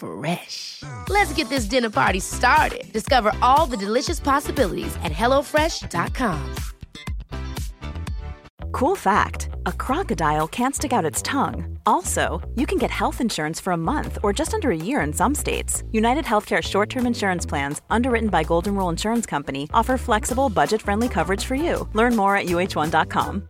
Fresh. Let's get this dinner party started. Discover all the delicious possibilities at hellofresh.com. Cool fact a crocodile can't stick out its tongue. Also, you can get health insurance for a month or just under a year in some states. United Healthcare short term insurance plans, underwritten by Golden Rule Insurance Company, offer flexible, budget friendly coverage for you. Learn more at uh1.com.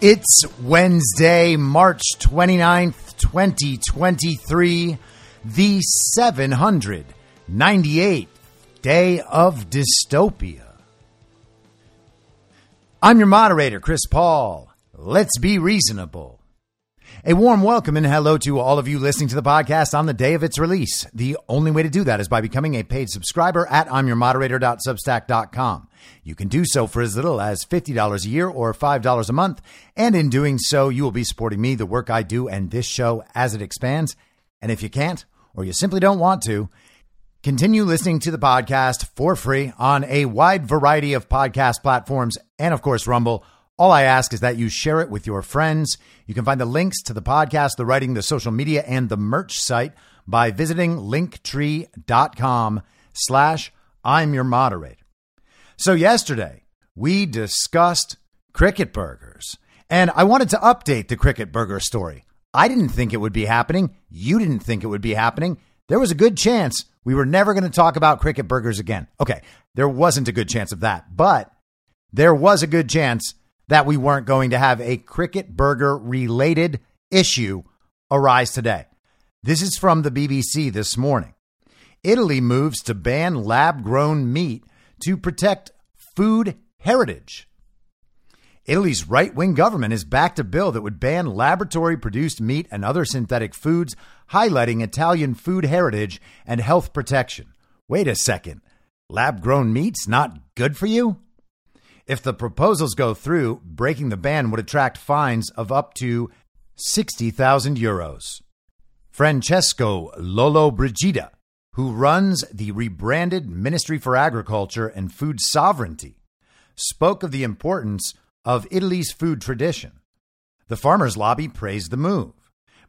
It's Wednesday, March 29th, 2023, the 798th day of dystopia. I'm your moderator, Chris Paul. Let's be reasonable. A warm welcome and hello to all of you listening to the podcast on the day of its release. The only way to do that is by becoming a paid subscriber at I'mYourModerator.substack.com. You can do so for as little as $50 a year or $5 a month. And in doing so, you will be supporting me, the work I do, and this show as it expands. And if you can't, or you simply don't want to, Continue listening to the podcast for free on a wide variety of podcast platforms and, of course, Rumble. All I ask is that you share it with your friends. You can find the links to the podcast, the writing, the social media, and the merch site by visiting linktree.com slash I'm your moderator. So yesterday we discussed cricket burgers and I wanted to update the cricket burger story. I didn't think it would be happening. You didn't think it would be happening. There was a good chance we were never going to talk about cricket burgers again. Okay, there wasn't a good chance of that, but there was a good chance that we weren't going to have a cricket burger related issue arise today. This is from the BBC this morning. Italy moves to ban lab grown meat to protect food heritage. Italy's right wing government has backed a bill that would ban laboratory produced meat and other synthetic foods, highlighting Italian food heritage and health protection. Wait a second. Lab grown meat's not good for you? If the proposals go through, breaking the ban would attract fines of up to 60,000 euros. Francesco Lollobrigida, who runs the rebranded Ministry for Agriculture and Food Sovereignty, spoke of the importance of Italy's food tradition. The farmers' lobby praised the move,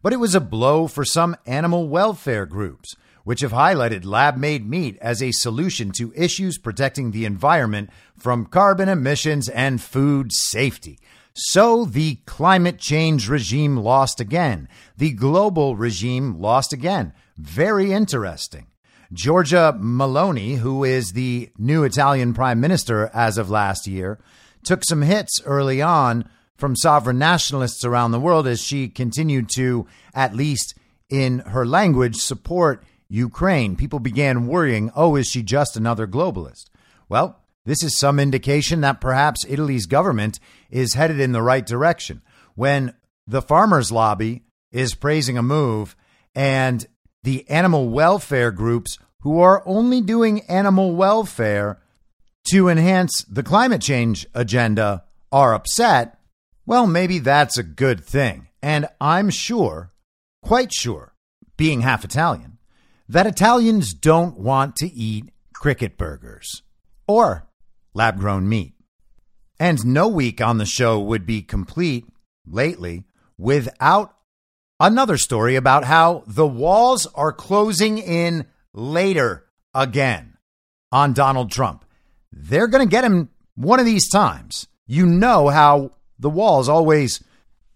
but it was a blow for some animal welfare groups, which have highlighted lab made meat as a solution to issues protecting the environment from carbon emissions and food safety. So the climate change regime lost again. The global regime lost again. Very interesting. Giorgia Meloni, who is the new Italian prime minister as of last year, took some hits early on from sovereign nationalists around the world as she continued to, at least in her language, support Ukraine, people began worrying oh, is she just another globalist? Well, this is some indication that perhaps Italy's government is headed in the right direction. When the farmers' lobby is praising a move and the animal welfare groups who are only doing animal welfare to enhance the climate change agenda are upset, well, maybe that's a good thing. And I'm sure, quite sure, being half Italian, that Italians don't want to eat cricket burgers or lab grown meat. And no week on the show would be complete lately without another story about how the walls are closing in later again on Donald Trump. They're going to get him one of these times. You know how the walls always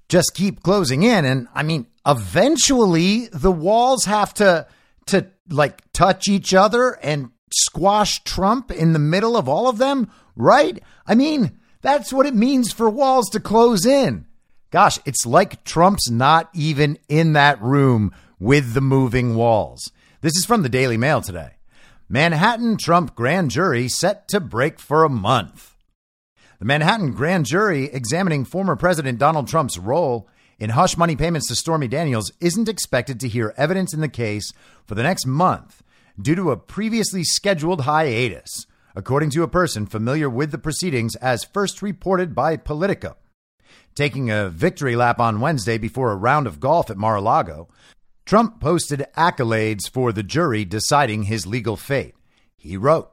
just keep closing in and I mean eventually the walls have to to like touch each other and squash Trump in the middle of all of them, right? I mean, that's what it means for walls to close in. Gosh, it's like Trump's not even in that room with the moving walls. This is from the Daily Mail today. Manhattan Trump grand jury set to break for a month. The Manhattan grand jury examining former President Donald Trump's role in hush money payments to Stormy Daniels isn't expected to hear evidence in the case for the next month due to a previously scheduled hiatus, according to a person familiar with the proceedings as first reported by Politico. Taking a victory lap on Wednesday before a round of golf at Mar a Lago, Trump posted accolades for the jury deciding his legal fate. He wrote,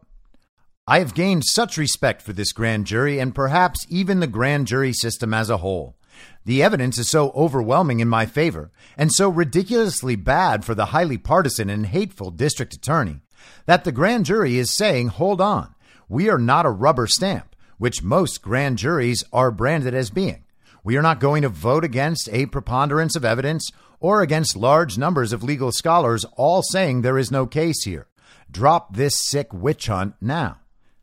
I have gained such respect for this grand jury and perhaps even the grand jury system as a whole. The evidence is so overwhelming in my favor and so ridiculously bad for the highly partisan and hateful district attorney that the grand jury is saying, hold on, we are not a rubber stamp, which most grand juries are branded as being. We are not going to vote against a preponderance of evidence or against large numbers of legal scholars all saying there is no case here. Drop this sick witch hunt now.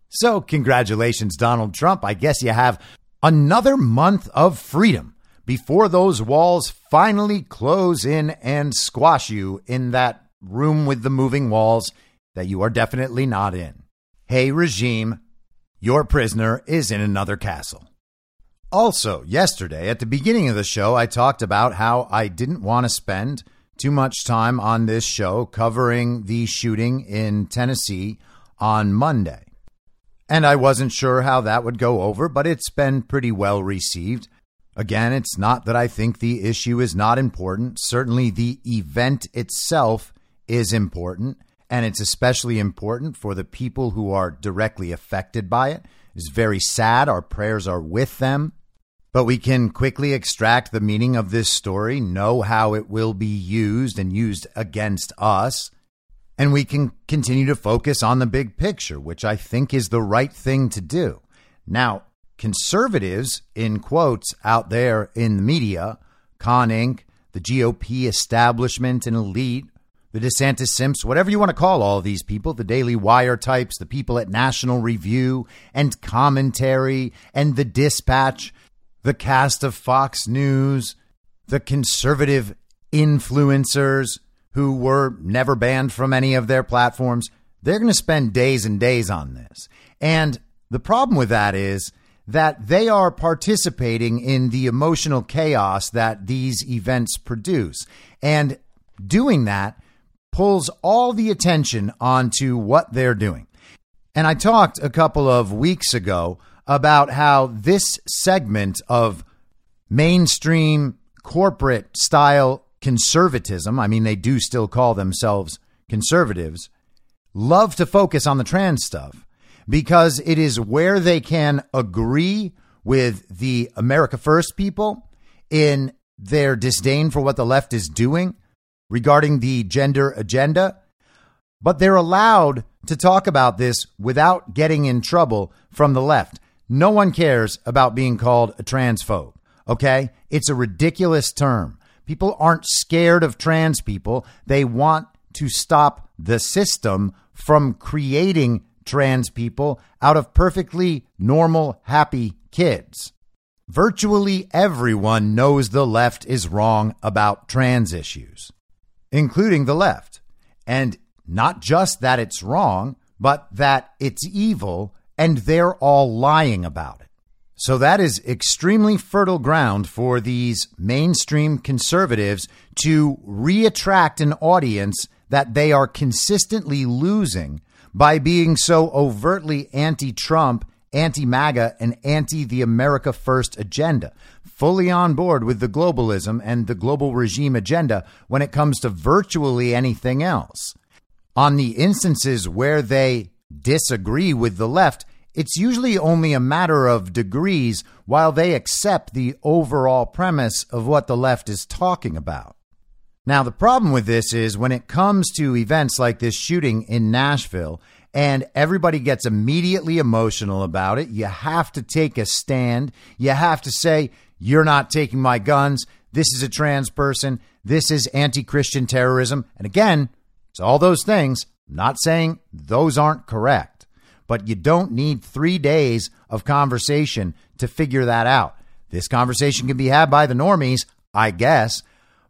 So, congratulations, Donald Trump. I guess you have another month of freedom before those walls finally close in and squash you in that room with the moving walls that you are definitely not in. Hey, regime, your prisoner is in another castle. Also, yesterday at the beginning of the show, I talked about how I didn't want to spend too much time on this show covering the shooting in Tennessee on Monday. And I wasn't sure how that would go over, but it's been pretty well received. Again, it's not that I think the issue is not important. Certainly, the event itself is important, and it's especially important for the people who are directly affected by it. It's very sad. Our prayers are with them. But we can quickly extract the meaning of this story, know how it will be used and used against us, and we can continue to focus on the big picture, which I think is the right thing to do. Now, conservatives, in quotes, out there in the media, Con Inc., the GOP establishment and elite, the DeSantis Simps, whatever you want to call all these people, the Daily Wire types, the people at National Review and Commentary and the Dispatch, the cast of Fox News, the conservative influencers who were never banned from any of their platforms, they're going to spend days and days on this. And the problem with that is that they are participating in the emotional chaos that these events produce. And doing that pulls all the attention onto what they're doing. And I talked a couple of weeks ago about how this segment of mainstream corporate style conservatism, I mean, they do still call themselves conservatives, love to focus on the trans stuff because it is where they can agree with the America First people in their disdain for what the left is doing regarding the gender agenda. But they're allowed to talk about this without getting in trouble from the left. No one cares about being called a transphobe. Okay. It's a ridiculous term. People aren't scared of trans people. They want to stop the system from creating trans people out of perfectly normal, happy kids. Virtually everyone knows the left is wrong about trans issues, including the left. And not just that it's wrong, but that it's evil and they're all lying about it. So that is extremely fertile ground for these mainstream conservatives to reattract an audience that they are consistently losing by being so overtly anti Trump, anti MAGA, and anti the America First agenda, fully on board with the globalism and the global regime agenda when it comes to virtually anything else. On the instances where they disagree with the left, it's usually only a matter of degrees while they accept the overall premise of what the left is talking about. Now, the problem with this is when it comes to events like this shooting in Nashville and everybody gets immediately emotional about it, you have to take a stand. You have to say, You're not taking my guns. This is a trans person. This is anti Christian terrorism. And again, it's all those things. I'm not saying those aren't correct but you don't need three days of conversation to figure that out. This conversation can be had by the normies, I guess.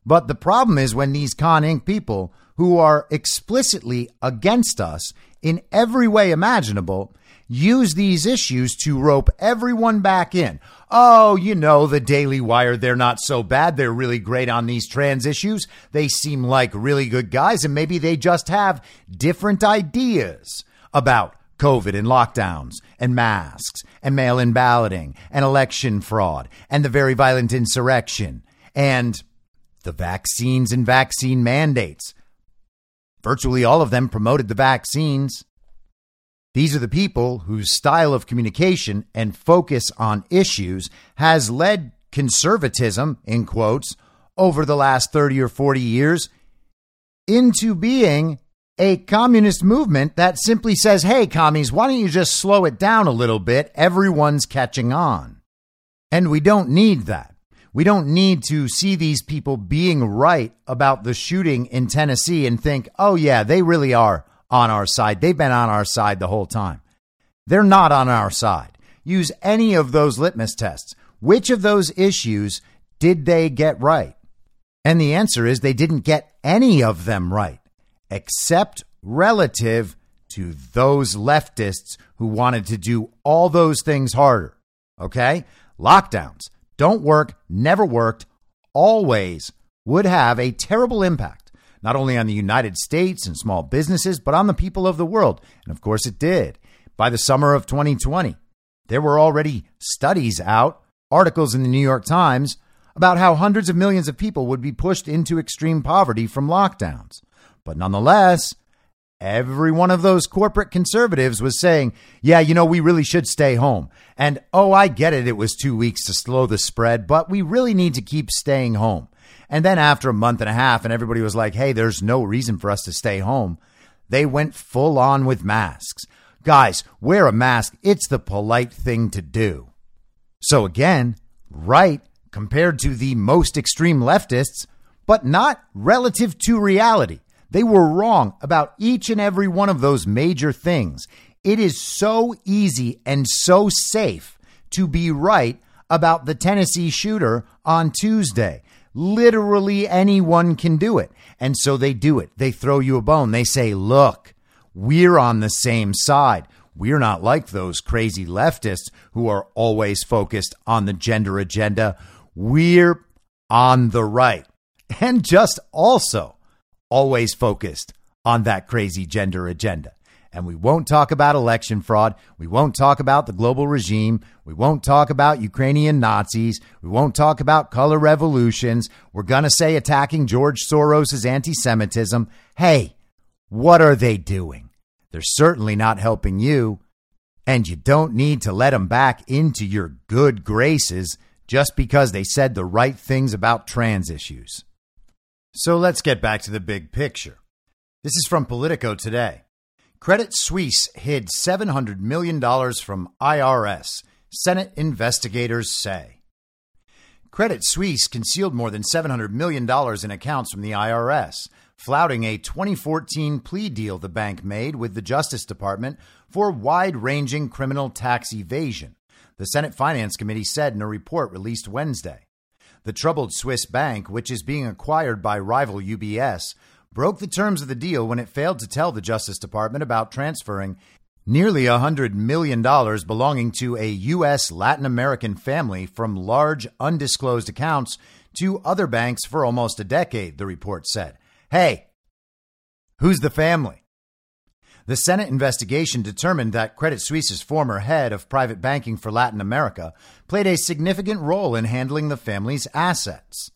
But the problem is when these Con Inc. people who are explicitly against us in every way imaginable use these issues to rope everyone back in. Oh, you know, the Daily Wire, they're not so bad. They're really great on these trans issues. They seem like really good guys, and maybe they just have different ideas about COVID and lockdowns and masks and mail in balloting and election fraud and the very violent insurrection and the vaccines and vaccine mandates. Virtually all of them promoted the vaccines. These are the people whose style of communication and focus on issues has led conservatism, in quotes, over the last 30 or 40 years into being a communist movement that simply says, hey, commies, why don't you just slow it down a little bit? Everyone's catching on. And we don't need that. We don't need to see these people being right about the shooting in Tennessee and think, oh, yeah, they really are on our side. They've been on our side the whole time. They're not on our side. Use any of those litmus tests. Which of those issues did they get right? And the answer is they didn't get any of them right except relative to those leftists who wanted to do all those things harder. Okay? Lockdowns don't work, never worked, always would have a terrible impact, not only on the United States and small businesses, but on the people of the world. And of course, it did. By the summer of 2020, there were already studies out, articles in the New York Times about how hundreds of millions of people would be pushed into extreme poverty from lockdowns. But nonetheless, every one of those corporate conservatives was saying, yeah, you know, we really should stay home. And oh, I get it. It was two weeks to slow the spread, but we really need to keep staying home. And then after a month and a half, and everybody was like, hey, there's no reason for us to stay home, they went full on with masks. Guys, wear a mask. It's the polite thing to do. So again, right compared to the most extreme leftists, but not relative to reality. They were wrong about each and every one of those major things. It is so easy and so safe to be right about the Tennessee shooter on Tuesday. Literally anyone can do it. And so they do it. They throw you a bone. They say, look, we're on the same side. We're not like those crazy leftists who are always focused on the gender agenda. We're on the right. And just also, always focused on that crazy gender agenda. And we won't talk about election fraud. We won't talk about the global regime. We won't talk about Ukrainian Nazis. We won't talk about color revolutions. We're going to say attacking George Soros' anti Semitism. Hey, what are they doing? They're certainly not helping you. And you don't need to let them back into your good graces just because they said the right things about trans issues. So let's get back to the big picture. This is from Politico today. Credit Suisse hid $700 million from IRS, Senate investigators say. Credit Suisse concealed more than $700 million in accounts from the IRS, flouting a 2014 plea deal the bank made with the Justice Department for wide ranging criminal tax evasion, the Senate Finance Committee said in a report released Wednesday. The troubled Swiss bank, which is being acquired by rival UBS, broke the terms of the deal when it failed to tell the Justice Department about transferring nearly $100 million belonging to a U.S. Latin American family from large undisclosed accounts to other banks for almost a decade, the report said. Hey, who's the family? The Senate investigation determined that Credit Suisse's former head of private banking for Latin America played a significant role in handling the family's assets.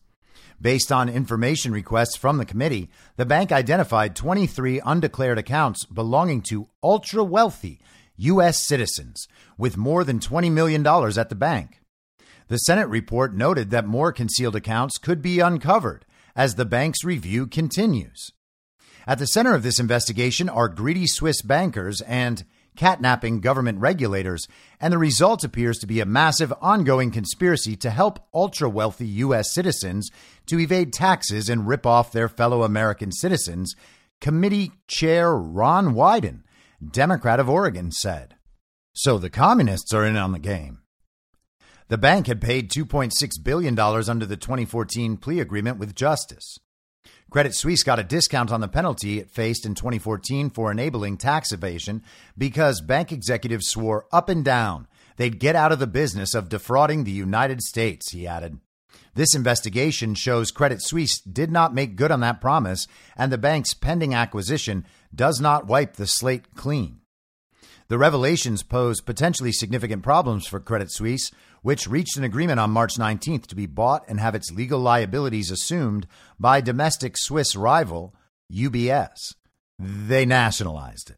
Based on information requests from the committee, the bank identified 23 undeclared accounts belonging to ultra wealthy U.S. citizens with more than $20 million at the bank. The Senate report noted that more concealed accounts could be uncovered as the bank's review continues. At the center of this investigation are greedy Swiss bankers and catnapping government regulators, and the result appears to be a massive ongoing conspiracy to help ultra wealthy U.S. citizens to evade taxes and rip off their fellow American citizens, Committee Chair Ron Wyden, Democrat of Oregon, said. So the communists are in on the game. The bank had paid $2.6 billion under the 2014 plea agreement with Justice. Credit Suisse got a discount on the penalty it faced in 2014 for enabling tax evasion because bank executives swore up and down they'd get out of the business of defrauding the United States, he added. This investigation shows Credit Suisse did not make good on that promise, and the bank's pending acquisition does not wipe the slate clean. The revelations pose potentially significant problems for Credit Suisse, which reached an agreement on March 19th to be bought and have its legal liabilities assumed by domestic Swiss rival UBS. They nationalized it.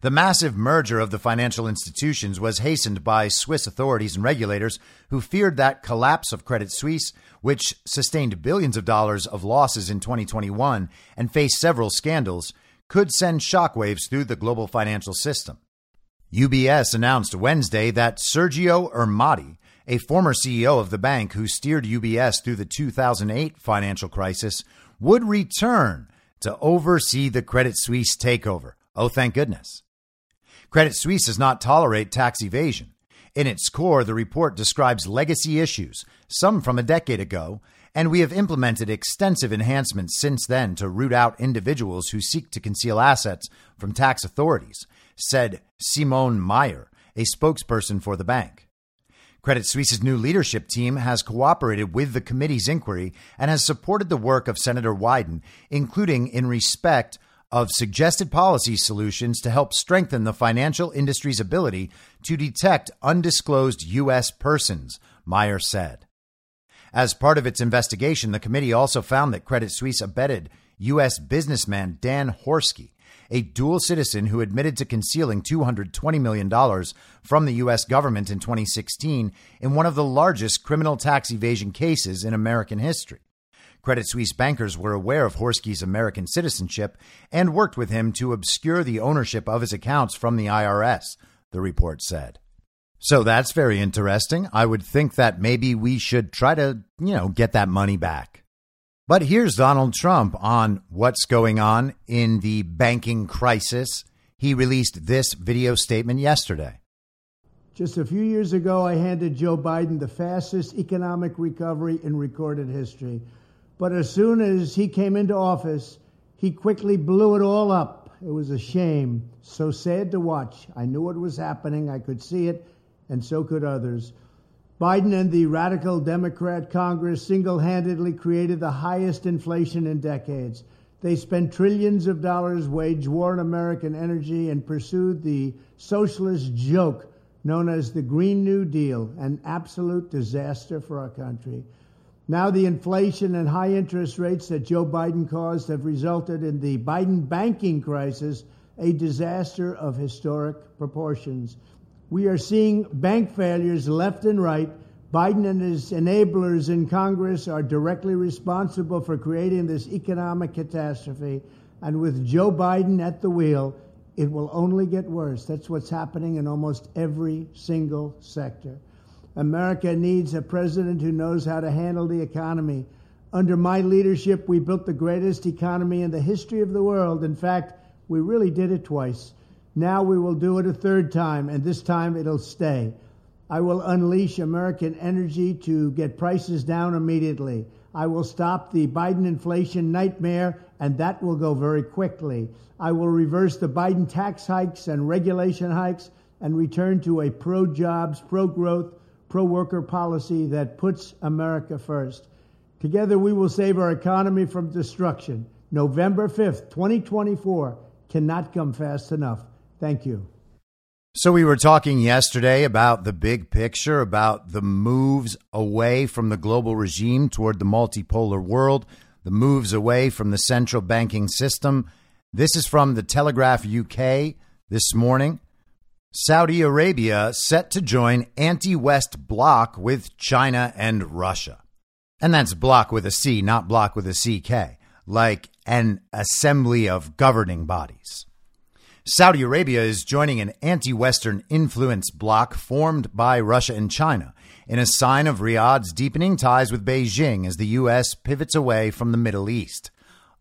The massive merger of the financial institutions was hastened by Swiss authorities and regulators who feared that collapse of Credit Suisse, which sustained billions of dollars of losses in 2021 and faced several scandals, could send shockwaves through the global financial system. UBS announced Wednesday that Sergio Ermotti, a former CEO of the bank who steered UBS through the 2008 financial crisis, would return to oversee the Credit Suisse takeover. Oh, thank goodness. Credit Suisse does not tolerate tax evasion. In its core, the report describes legacy issues, some from a decade ago, and we have implemented extensive enhancements since then to root out individuals who seek to conceal assets from tax authorities, said Simone Meyer, a spokesperson for the bank. Credit Suisse's new leadership team has cooperated with the committee's inquiry and has supported the work of Senator Wyden, including in respect of suggested policy solutions to help strengthen the financial industry's ability to detect undisclosed U.S. persons, Meyer said. As part of its investigation, the committee also found that Credit Suisse abetted U.S. businessman Dan Horsky, a dual citizen who admitted to concealing $220 million from the U.S. government in 2016 in one of the largest criminal tax evasion cases in American history. Credit Suisse bankers were aware of Horsky's American citizenship and worked with him to obscure the ownership of his accounts from the IRS, the report said. So that's very interesting. I would think that maybe we should try to, you know, get that money back. But here's Donald Trump on what's going on in the banking crisis. He released this video statement yesterday. Just a few years ago, I handed Joe Biden the fastest economic recovery in recorded history. But as soon as he came into office, he quickly blew it all up. It was a shame. So sad to watch. I knew what was happening, I could see it and so could others. Biden and the radical Democrat Congress single handedly created the highest inflation in decades. They spent trillions of dollars, waged war on American energy, and pursued the socialist joke known as the Green New Deal, an absolute disaster for our country. Now, the inflation and high interest rates that Joe Biden caused have resulted in the Biden banking crisis, a disaster of historic proportions. We are seeing bank failures left and right. Biden and his enablers in Congress are directly responsible for creating this economic catastrophe. And with Joe Biden at the wheel, it will only get worse. That's what's happening in almost every single sector. America needs a president who knows how to handle the economy. Under my leadership, we built the greatest economy in the history of the world. In fact, we really did it twice. Now we will do it a third time, and this time it'll stay. I will unleash American energy to get prices down immediately. I will stop the Biden inflation nightmare, and that will go very quickly. I will reverse the Biden tax hikes and regulation hikes and return to a pro jobs, pro growth, pro worker policy that puts America first. Together, we will save our economy from destruction. November 5th, 2024 cannot come fast enough. Thank you. So, we were talking yesterday about the big picture, about the moves away from the global regime toward the multipolar world, the moves away from the central banking system. This is from the Telegraph UK this morning. Saudi Arabia set to join anti West bloc with China and Russia. And that's bloc with a C, not bloc with a CK, like an assembly of governing bodies. Saudi Arabia is joining an anti Western influence bloc formed by Russia and China in a sign of Riyadh's deepening ties with Beijing as the U.S. pivots away from the Middle East.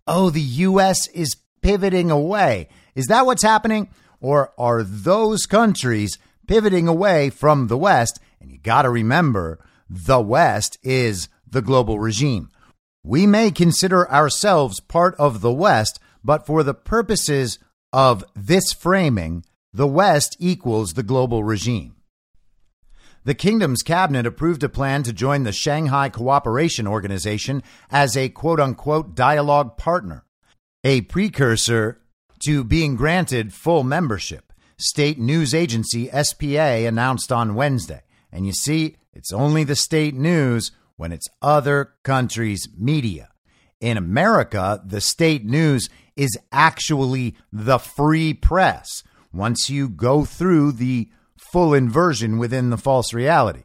Oh, the U.S. is pivoting away. Is that what's happening? Or are those countries pivoting away from the West? And you got to remember, the West is the global regime. We may consider ourselves part of the West, but for the purposes of this framing, the West equals the global regime. The kingdom's cabinet approved a plan to join the Shanghai Cooperation Organization as a quote unquote dialogue partner, a precursor to being granted full membership, state news agency SPA announced on Wednesday. And you see, it's only the state news when it's other countries' media. In America, the state news is actually the free press once you go through the full inversion within the false reality.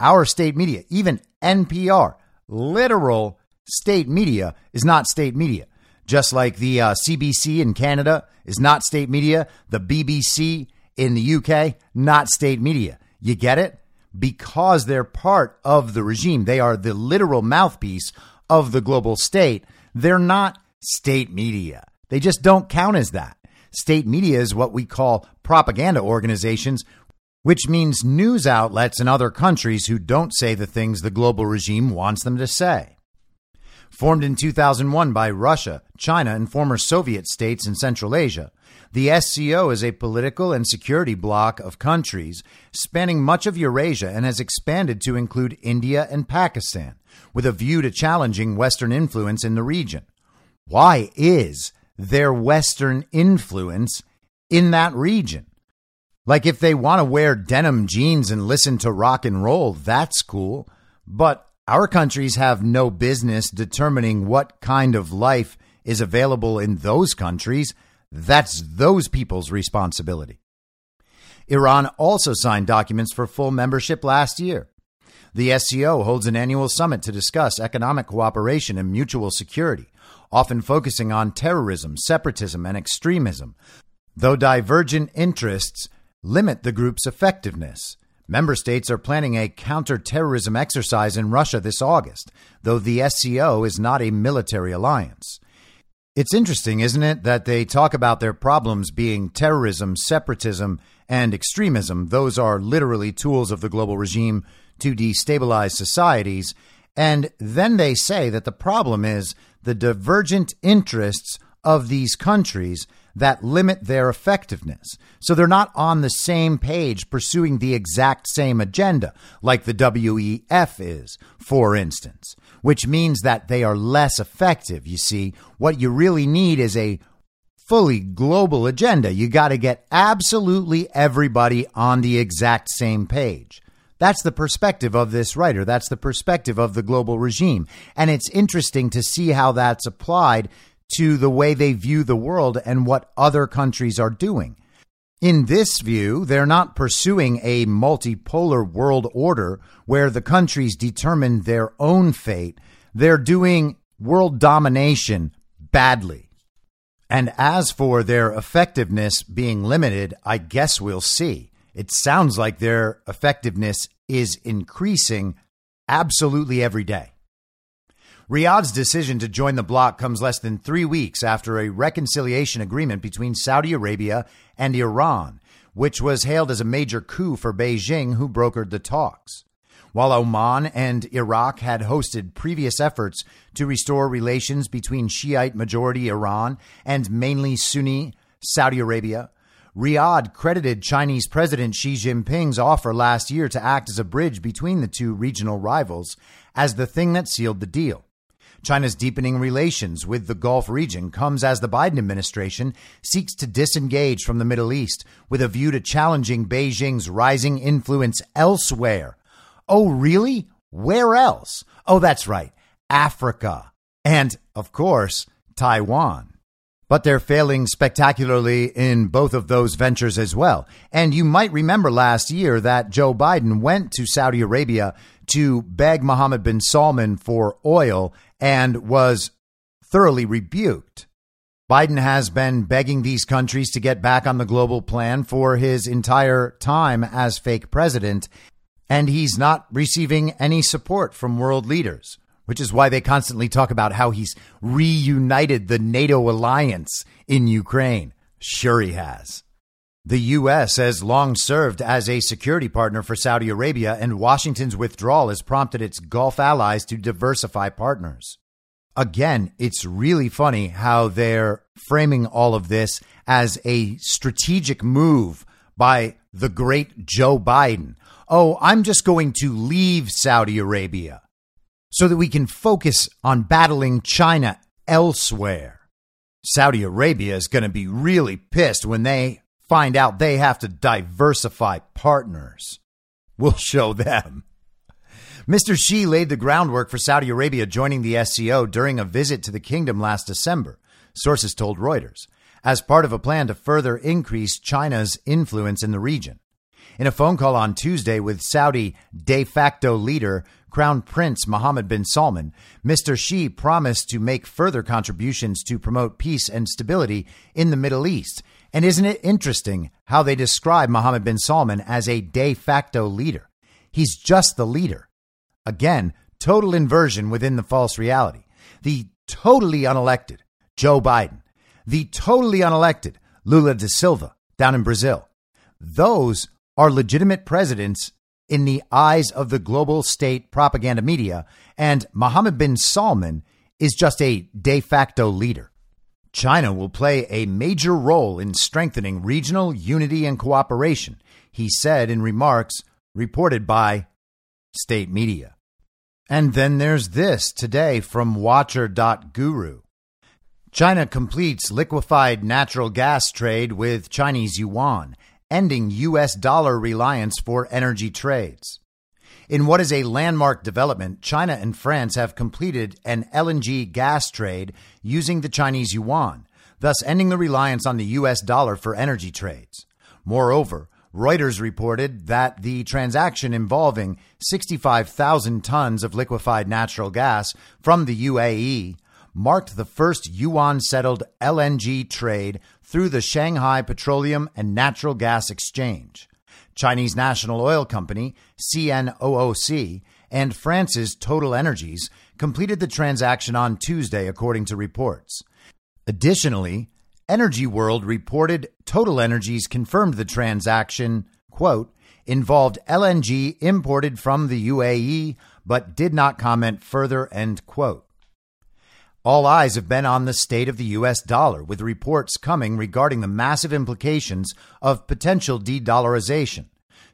Our state media, even NPR, literal state media, is not state media just like the uh, CBC in Canada is not state media, the BBC in the UK, not state media. You get it? Because they're part of the regime. They are the literal mouthpiece of the global state. They're not state media. They just don't count as that. State media is what we call propaganda organizations, which means news outlets in other countries who don't say the things the global regime wants them to say. Formed in 2001 by Russia, China, and former Soviet states in Central Asia, the SCO is a political and security bloc of countries spanning much of Eurasia and has expanded to include India and Pakistan, with a view to challenging Western influence in the region. Why is there Western influence in that region? Like, if they want to wear denim jeans and listen to rock and roll, that's cool. But our countries have no business determining what kind of life is available in those countries. That's those people's responsibility. Iran also signed documents for full membership last year. The SCO holds an annual summit to discuss economic cooperation and mutual security, often focusing on terrorism, separatism, and extremism, though divergent interests limit the group's effectiveness. Member states are planning a counterterrorism exercise in Russia this August, though the SCO is not a military alliance. It's interesting, isn't it, that they talk about their problems being terrorism, separatism, and extremism. Those are literally tools of the global regime to destabilize societies. And then they say that the problem is the divergent interests of these countries that limit their effectiveness. So they're not on the same page pursuing the exact same agenda, like the WEF is, for instance, which means that they are less effective. You see, what you really need is a fully global agenda. You got to get absolutely everybody on the exact same page. That's the perspective of this writer. That's the perspective of the global regime. And it's interesting to see how that's applied to the way they view the world and what other countries are doing. In this view, they're not pursuing a multipolar world order where the countries determine their own fate. They're doing world domination badly. And as for their effectiveness being limited, I guess we'll see. It sounds like their effectiveness is increasing absolutely every day. Riyadh's decision to join the bloc comes less than three weeks after a reconciliation agreement between Saudi Arabia and Iran, which was hailed as a major coup for Beijing, who brokered the talks. While Oman and Iraq had hosted previous efforts to restore relations between Shiite majority Iran and mainly Sunni Saudi Arabia, Riyadh credited Chinese President Xi Jinping's offer last year to act as a bridge between the two regional rivals as the thing that sealed the deal. China's deepening relations with the Gulf region comes as the Biden administration seeks to disengage from the Middle East with a view to challenging Beijing's rising influence elsewhere. Oh, really? Where else? Oh, that's right. Africa. And, of course, Taiwan. But they're failing spectacularly in both of those ventures as well. And you might remember last year that Joe Biden went to Saudi Arabia to beg Mohammed bin Salman for oil and was thoroughly rebuked. Biden has been begging these countries to get back on the global plan for his entire time as fake president, and he's not receiving any support from world leaders, which is why they constantly talk about how he's reunited the NATO alliance in Ukraine. Sure, he has. The U.S. has long served as a security partner for Saudi Arabia, and Washington's withdrawal has prompted its Gulf allies to diversify partners. Again, it's really funny how they're framing all of this as a strategic move by the great Joe Biden. Oh, I'm just going to leave Saudi Arabia so that we can focus on battling China elsewhere. Saudi Arabia is going to be really pissed when they find out they have to diversify partners. We'll show them. Mr. Xi laid the groundwork for Saudi Arabia joining the SCO during a visit to the kingdom last December, sources told Reuters, as part of a plan to further increase China's influence in the region. In a phone call on Tuesday with Saudi de facto leader Crown Prince Mohammed bin Salman, Mr. Xi promised to make further contributions to promote peace and stability in the Middle East and isn't it interesting how they describe Mohammed bin Salman as a de facto leader? He's just the leader. Again, total inversion within the false reality. The totally unelected Joe Biden, the totally unelected Lula da Silva down in Brazil. Those are legitimate presidents in the eyes of the global state propaganda media, and Mohammed bin Salman is just a de facto leader. China will play a major role in strengthening regional unity and cooperation, he said in remarks reported by state media. And then there's this today from Watcher.guru. China completes liquefied natural gas trade with Chinese yuan, ending U.S. dollar reliance for energy trades. In what is a landmark development, China and France have completed an LNG gas trade using the Chinese yuan, thus ending the reliance on the U.S. dollar for energy trades. Moreover, Reuters reported that the transaction involving 65,000 tons of liquefied natural gas from the UAE marked the first yuan settled LNG trade through the Shanghai Petroleum and Natural Gas Exchange. Chinese National Oil Company, CNOOC, and France's Total Energies completed the transaction on Tuesday, according to reports. Additionally, Energy World reported Total Energies confirmed the transaction, quote, involved LNG imported from the UAE, but did not comment further, end quote. All eyes have been on the state of the U.S. dollar, with reports coming regarding the massive implications of potential de dollarization.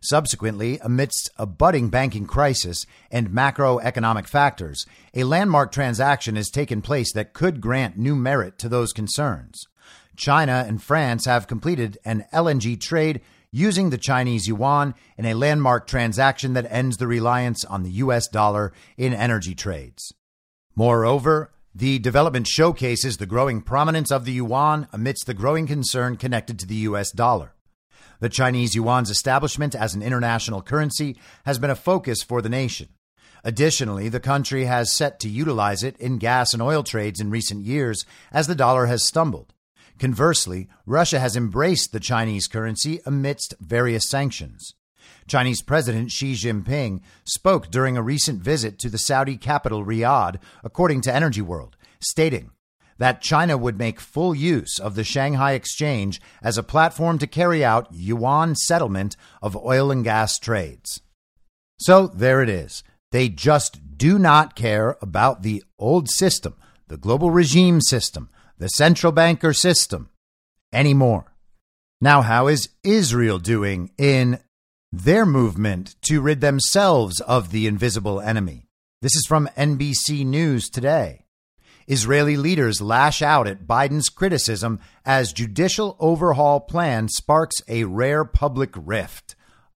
Subsequently, amidst a budding banking crisis and macroeconomic factors, a landmark transaction has taken place that could grant new merit to those concerns. China and France have completed an LNG trade using the Chinese yuan in a landmark transaction that ends the reliance on the U.S. dollar in energy trades. Moreover, the development showcases the growing prominence of the yuan amidst the growing concern connected to the US dollar. The Chinese yuan's establishment as an international currency has been a focus for the nation. Additionally, the country has set to utilize it in gas and oil trades in recent years as the dollar has stumbled. Conversely, Russia has embraced the Chinese currency amidst various sanctions. Chinese President Xi Jinping spoke during a recent visit to the Saudi capital Riyadh, according to Energy World, stating that China would make full use of the Shanghai Exchange as a platform to carry out yuan settlement of oil and gas trades. So there it is. They just do not care about the old system, the global regime system, the central banker system anymore. Now, how is Israel doing in their movement to rid themselves of the invisible enemy? This is from NBC News today. Israeli leaders lash out at Biden's criticism as judicial overhaul plan sparks a rare public rift.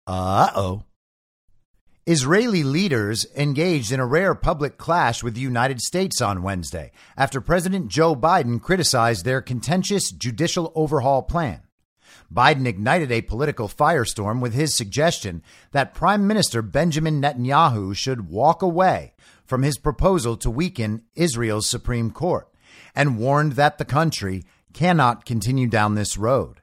Uh oh. Israeli leaders engaged in a rare public clash with the United States on Wednesday after President Joe Biden criticized their contentious judicial overhaul plan. Biden ignited a political firestorm with his suggestion that Prime Minister Benjamin Netanyahu should walk away from his proposal to weaken Israel's Supreme Court and warned that the country cannot continue down this road.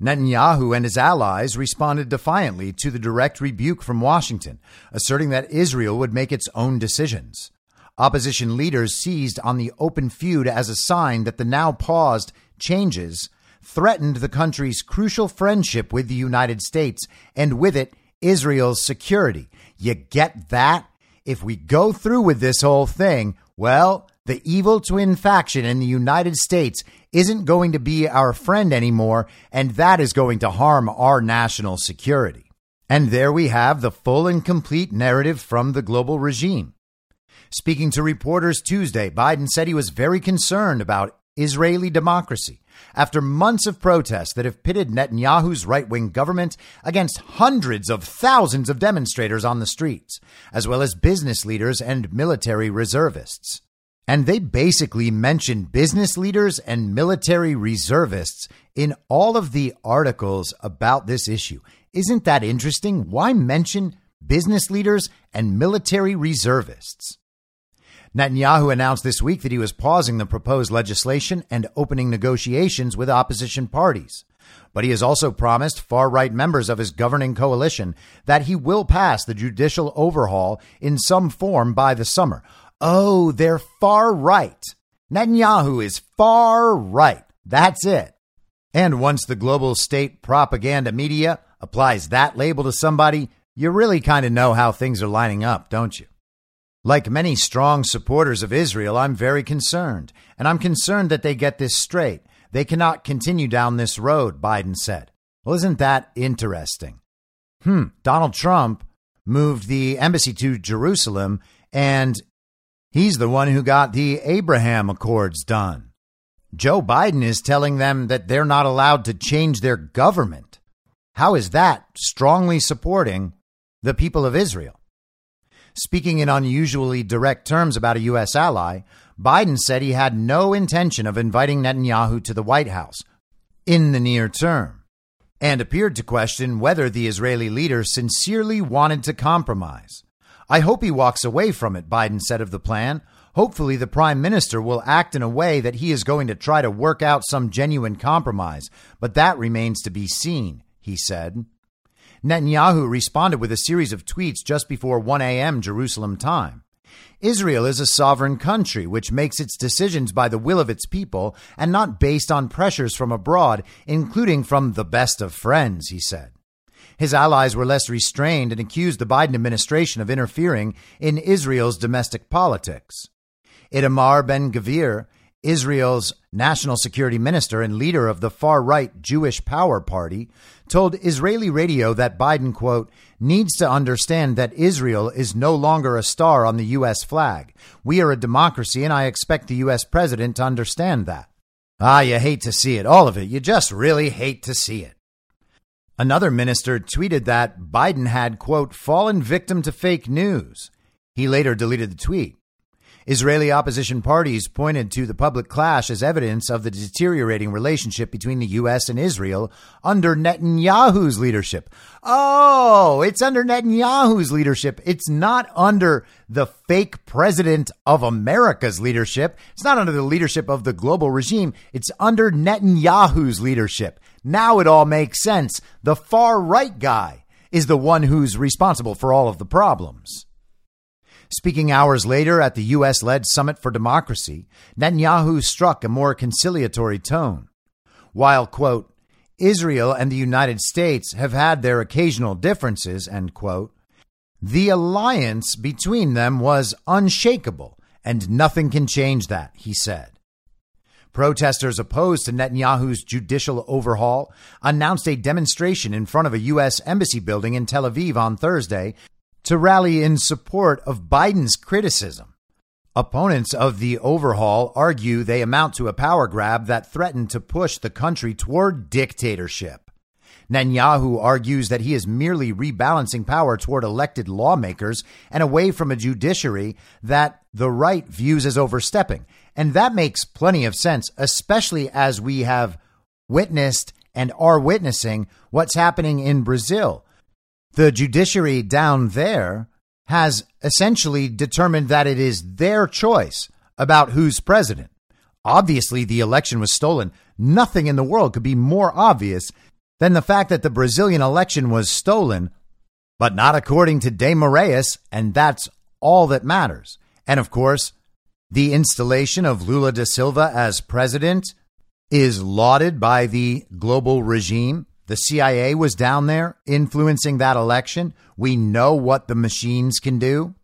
Netanyahu and his allies responded defiantly to the direct rebuke from Washington, asserting that Israel would make its own decisions. Opposition leaders seized on the open feud as a sign that the now paused changes threatened the country's crucial friendship with the United States and with it, Israel's security. You get that? If we go through with this whole thing, well, the evil twin faction in the United States isn't going to be our friend anymore, and that is going to harm our national security. And there we have the full and complete narrative from the global regime. Speaking to reporters Tuesday, Biden said he was very concerned about Israeli democracy after months of protests that have pitted Netanyahu's right wing government against hundreds of thousands of demonstrators on the streets, as well as business leaders and military reservists. And they basically mention business leaders and military reservists in all of the articles about this issue. Isn't that interesting? Why mention business leaders and military reservists? Netanyahu announced this week that he was pausing the proposed legislation and opening negotiations with opposition parties. But he has also promised far right members of his governing coalition that he will pass the judicial overhaul in some form by the summer. Oh, they're far right. Netanyahu is far right. That's it. And once the global state propaganda media applies that label to somebody, you really kind of know how things are lining up, don't you? Like many strong supporters of Israel, I'm very concerned. And I'm concerned that they get this straight. They cannot continue down this road, Biden said. Well, isn't that interesting? Hmm. Donald Trump moved the embassy to Jerusalem and He's the one who got the Abraham Accords done. Joe Biden is telling them that they're not allowed to change their government. How is that strongly supporting the people of Israel? Speaking in unusually direct terms about a U.S. ally, Biden said he had no intention of inviting Netanyahu to the White House in the near term and appeared to question whether the Israeli leader sincerely wanted to compromise. I hope he walks away from it, Biden said of the plan. Hopefully, the prime minister will act in a way that he is going to try to work out some genuine compromise, but that remains to be seen, he said. Netanyahu responded with a series of tweets just before 1 a.m. Jerusalem time. Israel is a sovereign country which makes its decisions by the will of its people and not based on pressures from abroad, including from the best of friends, he said. His allies were less restrained and accused the Biden administration of interfering in Israel's domestic politics. Itamar Ben Gvir, Israel's national security minister and leader of the far right Jewish Power Party, told Israeli radio that Biden, quote, needs to understand that Israel is no longer a star on the U.S. flag. We are a democracy, and I expect the U.S. president to understand that. Ah, you hate to see it. All of it. You just really hate to see it. Another minister tweeted that Biden had, quote, fallen victim to fake news. He later deleted the tweet. Israeli opposition parties pointed to the public clash as evidence of the deteriorating relationship between the U.S. and Israel under Netanyahu's leadership. Oh, it's under Netanyahu's leadership. It's not under the fake president of America's leadership. It's not under the leadership of the global regime. It's under Netanyahu's leadership. Now it all makes sense. The far right guy is the one who's responsible for all of the problems. Speaking hours later at the U.S. led Summit for Democracy, Netanyahu struck a more conciliatory tone. While, quote, Israel and the United States have had their occasional differences, end quote, The alliance between them was unshakable, and nothing can change that, he said. Protesters opposed to Netanyahu's judicial overhaul announced a demonstration in front of a U.S. embassy building in Tel Aviv on Thursday to rally in support of Biden's criticism. Opponents of the overhaul argue they amount to a power grab that threatened to push the country toward dictatorship. Netanyahu argues that he is merely rebalancing power toward elected lawmakers and away from a judiciary that the right views as overstepping. And that makes plenty of sense, especially as we have witnessed and are witnessing what's happening in Brazil. The judiciary down there has essentially determined that it is their choice about who's president. Obviously, the election was stolen. Nothing in the world could be more obvious than the fact that the Brazilian election was stolen, but not according to De Moraes, and that's all that matters. And of course, the installation of Lula da Silva as president is lauded by the global regime. The CIA was down there influencing that election. We know what the machines can do.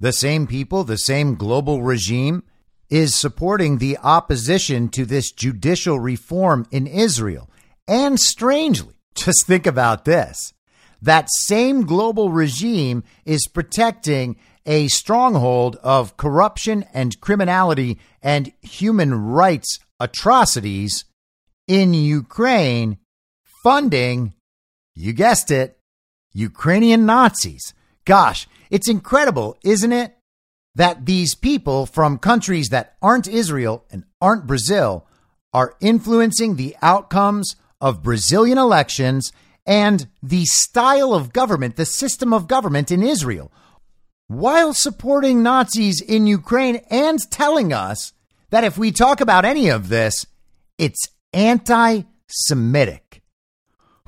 The same people, the same global regime is supporting the opposition to this judicial reform in Israel. And strangely, just think about this that same global regime is protecting a stronghold of corruption and criminality and human rights atrocities in Ukraine, funding, you guessed it, Ukrainian Nazis. Gosh, it's incredible, isn't it? That these people from countries that aren't Israel and aren't Brazil are influencing the outcomes of Brazilian elections and the style of government, the system of government in Israel, while supporting Nazis in Ukraine and telling us that if we talk about any of this, it's anti Semitic.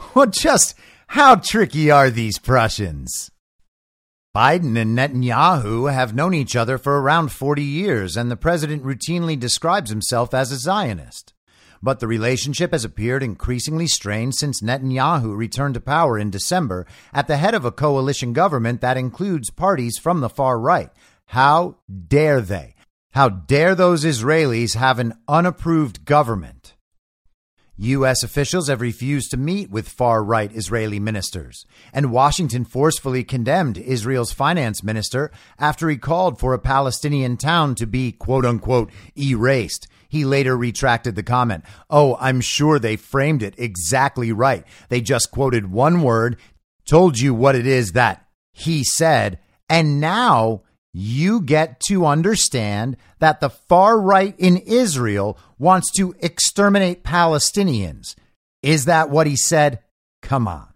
Well, just how tricky are these Prussians? Biden and Netanyahu have known each other for around 40 years, and the president routinely describes himself as a Zionist. But the relationship has appeared increasingly strained since Netanyahu returned to power in December at the head of a coalition government that includes parties from the far right. How dare they? How dare those Israelis have an unapproved government? U.S. officials have refused to meet with far right Israeli ministers, and Washington forcefully condemned Israel's finance minister after he called for a Palestinian town to be, quote unquote, erased he later retracted the comment. Oh, I'm sure they framed it exactly right. They just quoted one word, told you what it is that he said, and now you get to understand that the far right in Israel wants to exterminate Palestinians. Is that what he said? Come on.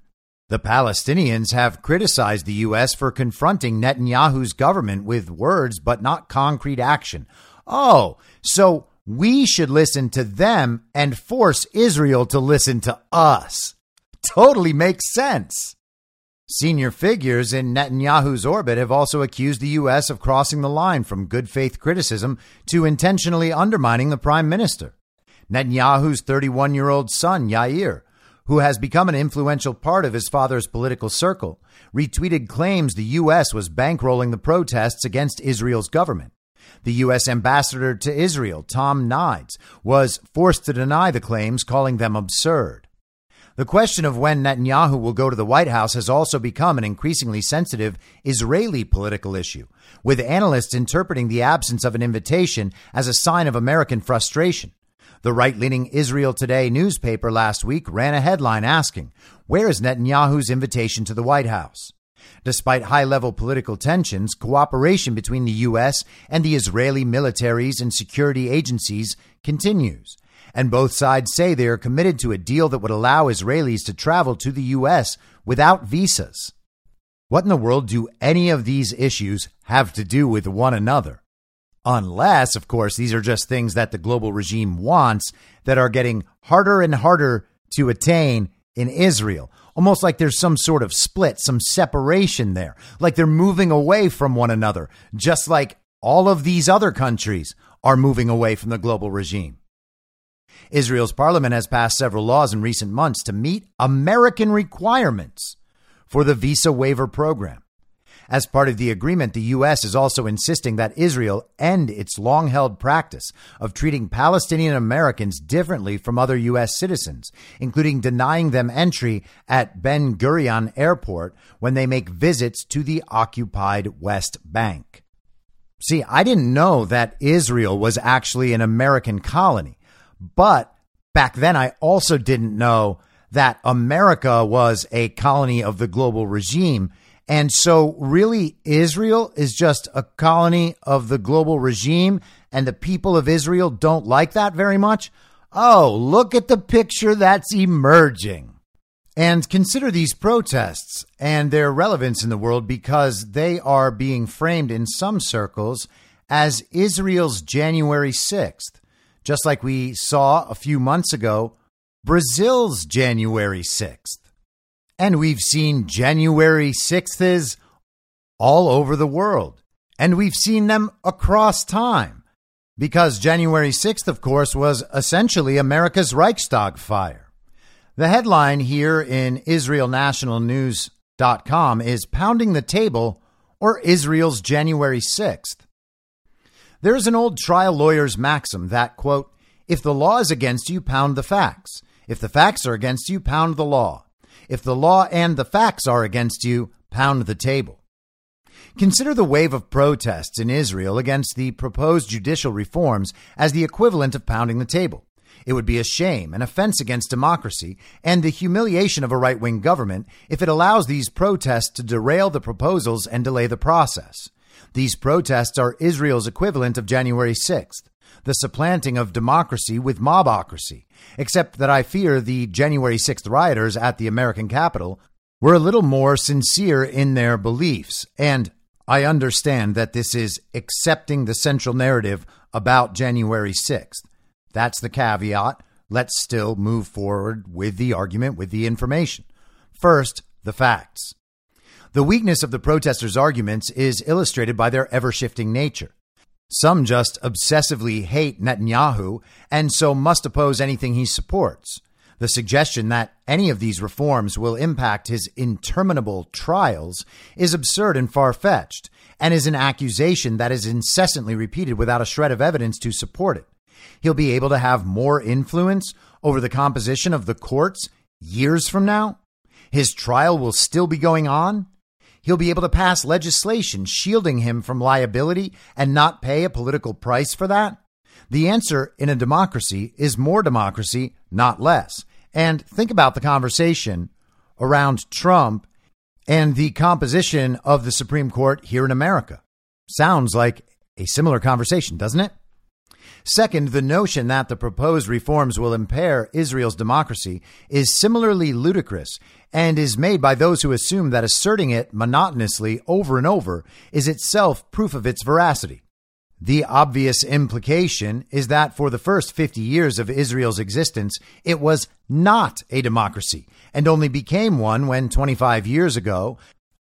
The Palestinians have criticized the U.S. for confronting Netanyahu's government with words but not concrete action. Oh, so we should listen to them and force Israel to listen to us. Totally makes sense. Senior figures in Netanyahu's orbit have also accused the U.S. of crossing the line from good faith criticism to intentionally undermining the prime minister. Netanyahu's 31 year old son, Yair, who has become an influential part of his father's political circle, retweeted claims the U.S. was bankrolling the protests against Israel's government. The U.S. ambassador to Israel, Tom Nides, was forced to deny the claims, calling them absurd. The question of when Netanyahu will go to the White House has also become an increasingly sensitive Israeli political issue, with analysts interpreting the absence of an invitation as a sign of American frustration. The right leaning Israel Today newspaper last week ran a headline asking, Where is Netanyahu's invitation to the White House? Despite high level political tensions, cooperation between the U.S. and the Israeli militaries and security agencies continues. And both sides say they are committed to a deal that would allow Israelis to travel to the U.S. without visas. What in the world do any of these issues have to do with one another? Unless, of course, these are just things that the global regime wants that are getting harder and harder to attain in Israel almost like there's some sort of split, some separation there, like they're moving away from one another, just like all of these other countries are moving away from the global regime. Israel's parliament has passed several laws in recent months to meet American requirements for the visa waiver program. As part of the agreement, the U.S. is also insisting that Israel end its long held practice of treating Palestinian Americans differently from other U.S. citizens, including denying them entry at Ben Gurion Airport when they make visits to the occupied West Bank. See, I didn't know that Israel was actually an American colony, but back then I also didn't know that America was a colony of the global regime and so, really, Israel is just a colony of the global regime, and the people of Israel don't like that very much. Oh, look at the picture that's emerging. And consider these protests and their relevance in the world because they are being framed in some circles as Israel's January 6th, just like we saw a few months ago Brazil's January 6th. And we've seen January 6ths all over the world. And we've seen them across time. Because January 6th, of course, was essentially America's Reichstag fire. The headline here in IsraelNationalNews.com is Pounding the Table or Israel's January 6th. There is an old trial lawyer's maxim that, quote, if the law is against you, pound the facts. If the facts are against you, pound the law. If the law and the facts are against you, pound the table. Consider the wave of protests in Israel against the proposed judicial reforms as the equivalent of pounding the table. It would be a shame, an offense against democracy, and the humiliation of a right wing government if it allows these protests to derail the proposals and delay the process. These protests are Israel's equivalent of January 6th the supplanting of democracy with mobocracy, except that I fear the January 6th rioters at the American Capitol were a little more sincere in their beliefs. And I understand that this is accepting the central narrative about January 6th. That's the caveat. Let's still move forward with the argument, with the information. First, the facts. The weakness of the protesters' arguments is illustrated by their ever shifting nature. Some just obsessively hate Netanyahu and so must oppose anything he supports. The suggestion that any of these reforms will impact his interminable trials is absurd and far fetched, and is an accusation that is incessantly repeated without a shred of evidence to support it. He'll be able to have more influence over the composition of the courts years from now. His trial will still be going on, he'll be able to pass legislation shielding him from liability and not pay a political price for that? The answer in a democracy is more democracy, not less. And think about the conversation around Trump and the composition of the Supreme Court here in America. Sounds like a similar conversation, doesn't it? Second, the notion that the proposed reforms will impair Israel's democracy is similarly ludicrous and is made by those who assume that asserting it monotonously over and over is itself proof of its veracity. The obvious implication is that for the first 50 years of Israel's existence, it was not a democracy and only became one when 25 years ago,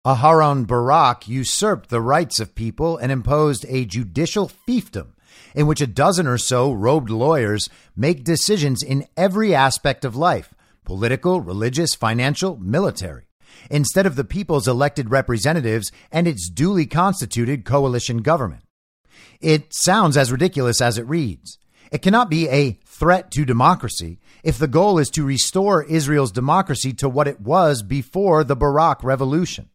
Aharon Barak usurped the rights of people and imposed a judicial fiefdom in which a dozen or so robed lawyers make decisions in every aspect of life political, religious, financial, military instead of the people's elected representatives and its duly constituted coalition government. It sounds as ridiculous as it reads. It cannot be a threat to democracy if the goal is to restore Israel's democracy to what it was before the Barak Revolution.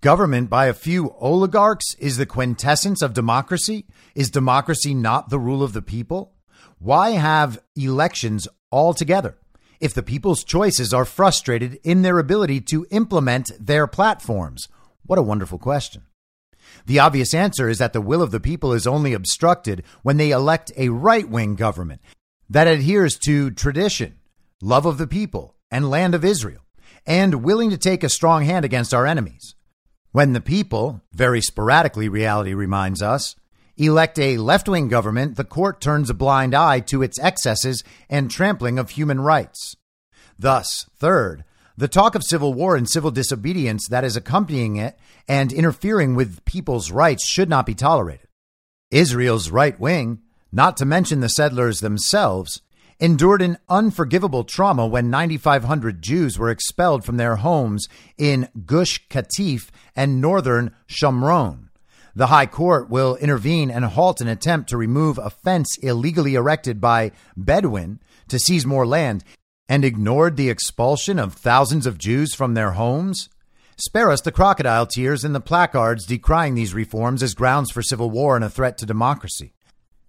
Government by a few oligarchs is the quintessence of democracy? Is democracy not the rule of the people? Why have elections altogether if the people's choices are frustrated in their ability to implement their platforms? What a wonderful question. The obvious answer is that the will of the people is only obstructed when they elect a right wing government that adheres to tradition, love of the people, and land of Israel, and willing to take a strong hand against our enemies. When the people, very sporadically, reality reminds us, elect a left wing government, the court turns a blind eye to its excesses and trampling of human rights. Thus, third, the talk of civil war and civil disobedience that is accompanying it and interfering with people's rights should not be tolerated. Israel's right wing, not to mention the settlers themselves, endured an unforgivable trauma when 9,500 Jews were expelled from their homes in Gush Katif and northern Shomron. The High Court will intervene and halt an attempt to remove a fence illegally erected by Bedouin to seize more land and ignored the expulsion of thousands of Jews from their homes? Spare us the crocodile tears and the placards decrying these reforms as grounds for civil war and a threat to democracy.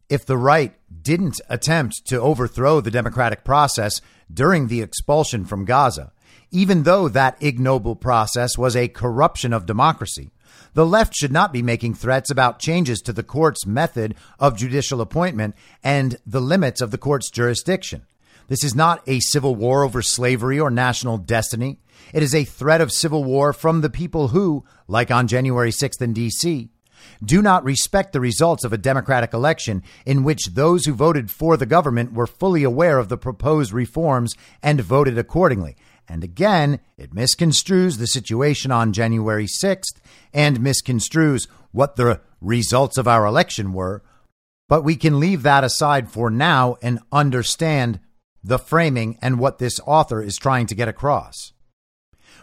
If the right didn't attempt to overthrow the democratic process during the expulsion from Gaza, even though that ignoble process was a corruption of democracy, the left should not be making threats about changes to the court's method of judicial appointment and the limits of the court's jurisdiction. This is not a civil war over slavery or national destiny. It is a threat of civil war from the people who, like on January 6th in D.C., do not respect the results of a democratic election in which those who voted for the government were fully aware of the proposed reforms and voted accordingly. And again, it misconstrues the situation on January 6th and misconstrues what the results of our election were. But we can leave that aside for now and understand the framing and what this author is trying to get across.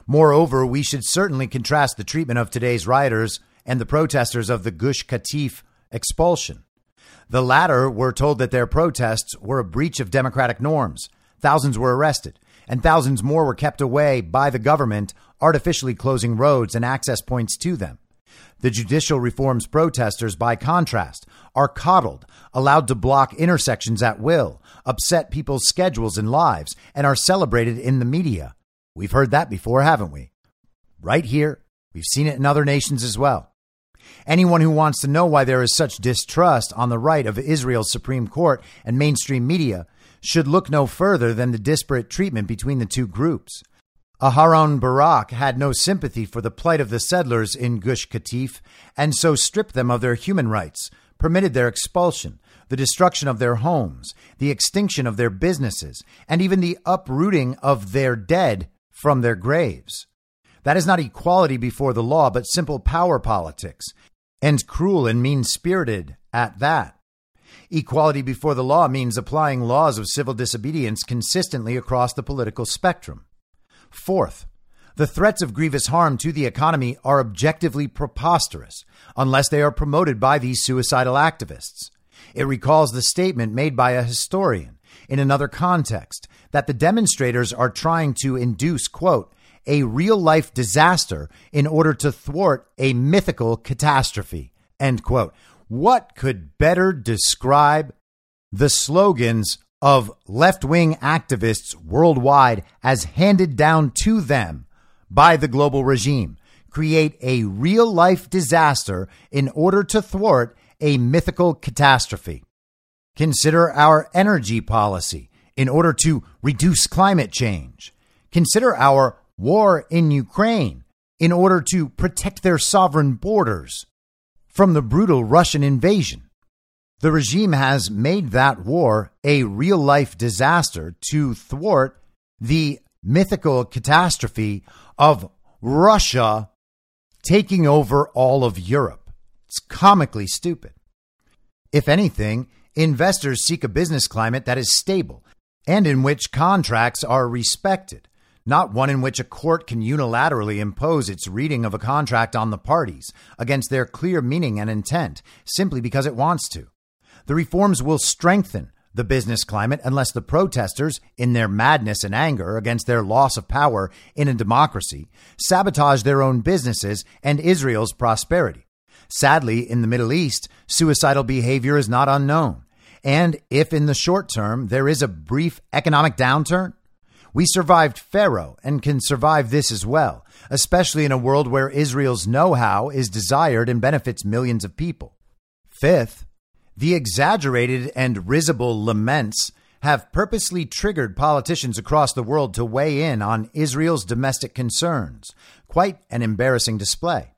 Moreover, we should certainly contrast the treatment of today's rioters and the protesters of the Gush Katif expulsion. The latter were told that their protests were a breach of democratic norms. Thousands were arrested, and thousands more were kept away by the government, artificially closing roads and access points to them. The judicial reforms protesters, by contrast, are coddled, allowed to block intersections at will, upset people's schedules and lives, and are celebrated in the media. We've heard that before, haven't we? Right here. We've seen it in other nations as well. Anyone who wants to know why there is such distrust on the right of Israel's Supreme Court and mainstream media should look no further than the disparate treatment between the two groups. Aharon Barak had no sympathy for the plight of the settlers in Gush Katif and so stripped them of their human rights, permitted their expulsion, the destruction of their homes, the extinction of their businesses, and even the uprooting of their dead from their graves. That is not equality before the law, but simple power politics, and cruel and mean spirited at that. Equality before the law means applying laws of civil disobedience consistently across the political spectrum. Fourth, the threats of grievous harm to the economy are objectively preposterous unless they are promoted by these suicidal activists. It recalls the statement made by a historian in another context that the demonstrators are trying to induce, quote, a real life disaster in order to thwart a mythical catastrophe, end quote. What could better describe the slogans of left wing activists worldwide as handed down to them by the global regime. Create a real life disaster in order to thwart a mythical catastrophe. Consider our energy policy in order to reduce climate change. Consider our war in Ukraine in order to protect their sovereign borders from the brutal Russian invasion. The regime has made that war a real life disaster to thwart the mythical catastrophe of Russia taking over all of Europe. It's comically stupid. If anything, investors seek a business climate that is stable and in which contracts are respected, not one in which a court can unilaterally impose its reading of a contract on the parties against their clear meaning and intent simply because it wants to. The reforms will strengthen the business climate unless the protesters, in their madness and anger against their loss of power in a democracy, sabotage their own businesses and Israel's prosperity. Sadly, in the Middle East, suicidal behavior is not unknown. And if in the short term there is a brief economic downturn, we survived Pharaoh and can survive this as well, especially in a world where Israel's know how is desired and benefits millions of people. Fifth, the exaggerated and risible laments have purposely triggered politicians across the world to weigh in on Israel's domestic concerns. Quite an embarrassing display.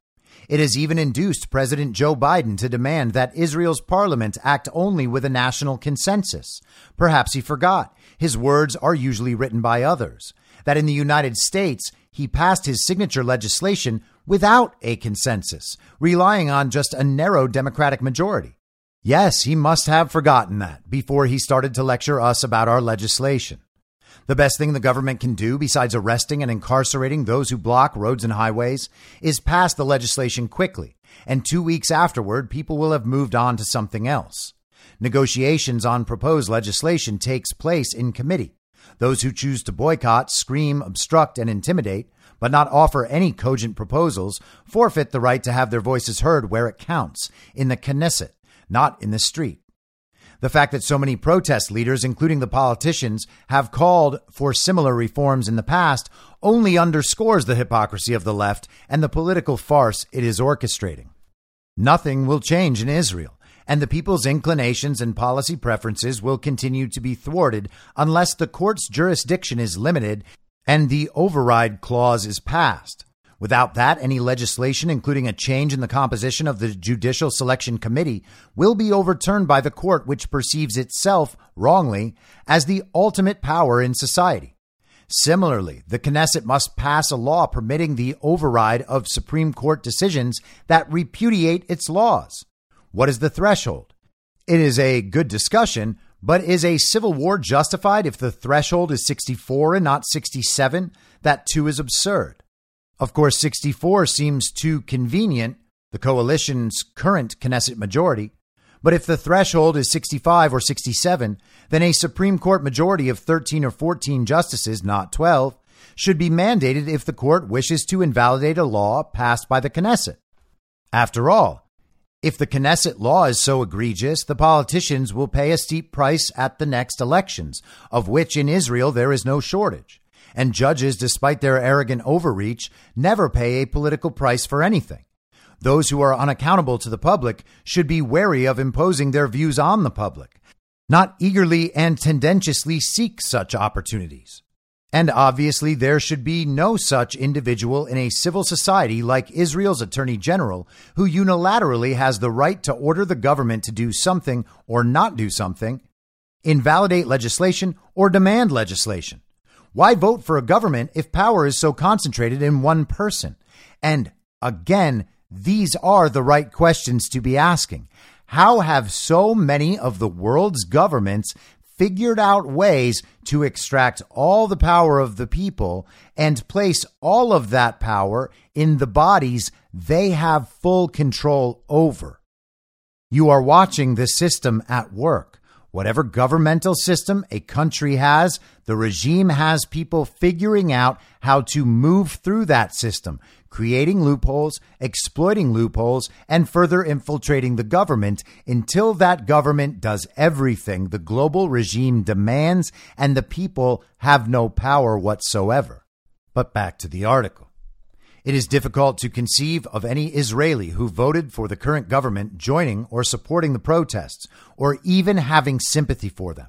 It has even induced President Joe Biden to demand that Israel's parliament act only with a national consensus. Perhaps he forgot. His words are usually written by others. That in the United States, he passed his signature legislation without a consensus, relying on just a narrow Democratic majority. Yes, he must have forgotten that before he started to lecture us about our legislation. The best thing the government can do, besides arresting and incarcerating those who block roads and highways, is pass the legislation quickly, and two weeks afterward, people will have moved on to something else. Negotiations on proposed legislation takes place in committee. Those who choose to boycott, scream, obstruct, and intimidate, but not offer any cogent proposals, forfeit the right to have their voices heard where it counts, in the Knesset, not in the street. The fact that so many protest leaders, including the politicians, have called for similar reforms in the past only underscores the hypocrisy of the left and the political farce it is orchestrating. Nothing will change in Israel, and the people's inclinations and policy preferences will continue to be thwarted unless the court's jurisdiction is limited and the override clause is passed. Without that, any legislation, including a change in the composition of the Judicial Selection Committee, will be overturned by the court, which perceives itself, wrongly, as the ultimate power in society. Similarly, the Knesset must pass a law permitting the override of Supreme Court decisions that repudiate its laws. What is the threshold? It is a good discussion, but is a civil war justified if the threshold is 64 and not 67? That too is absurd. Of course, 64 seems too convenient, the coalition's current Knesset majority. But if the threshold is 65 or 67, then a Supreme Court majority of 13 or 14 justices, not 12, should be mandated if the court wishes to invalidate a law passed by the Knesset. After all, if the Knesset law is so egregious, the politicians will pay a steep price at the next elections, of which in Israel there is no shortage and judges, despite their arrogant overreach, never pay a political price for anything. Those who are unaccountable to the public should be wary of imposing their views on the public, not eagerly and tendentiously seek such opportunities. And obviously, there should be no such individual in a civil society like Israel's Attorney General who unilaterally has the right to order the government to do something or not do something, invalidate legislation, or demand legislation. Why vote for a government if power is so concentrated in one person? And again, these are the right questions to be asking. How have so many of the world's governments figured out ways to extract all the power of the people and place all of that power in the bodies they have full control over? You are watching the system at work. Whatever governmental system a country has, the regime has people figuring out how to move through that system, creating loopholes, exploiting loopholes, and further infiltrating the government until that government does everything the global regime demands and the people have no power whatsoever. But back to the article. It is difficult to conceive of any Israeli who voted for the current government joining or supporting the protests, or even having sympathy for them.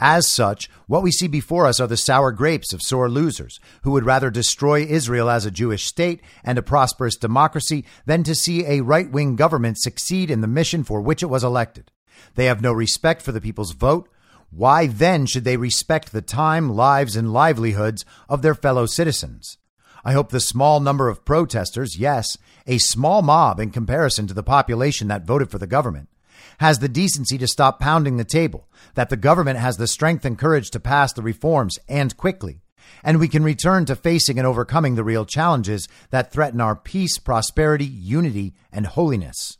As such, what we see before us are the sour grapes of sore losers who would rather destroy Israel as a Jewish state and a prosperous democracy than to see a right wing government succeed in the mission for which it was elected. They have no respect for the people's vote. Why then should they respect the time, lives, and livelihoods of their fellow citizens? I hope the small number of protesters, yes, a small mob in comparison to the population that voted for the government, has the decency to stop pounding the table, that the government has the strength and courage to pass the reforms and quickly, and we can return to facing and overcoming the real challenges that threaten our peace, prosperity, unity, and holiness.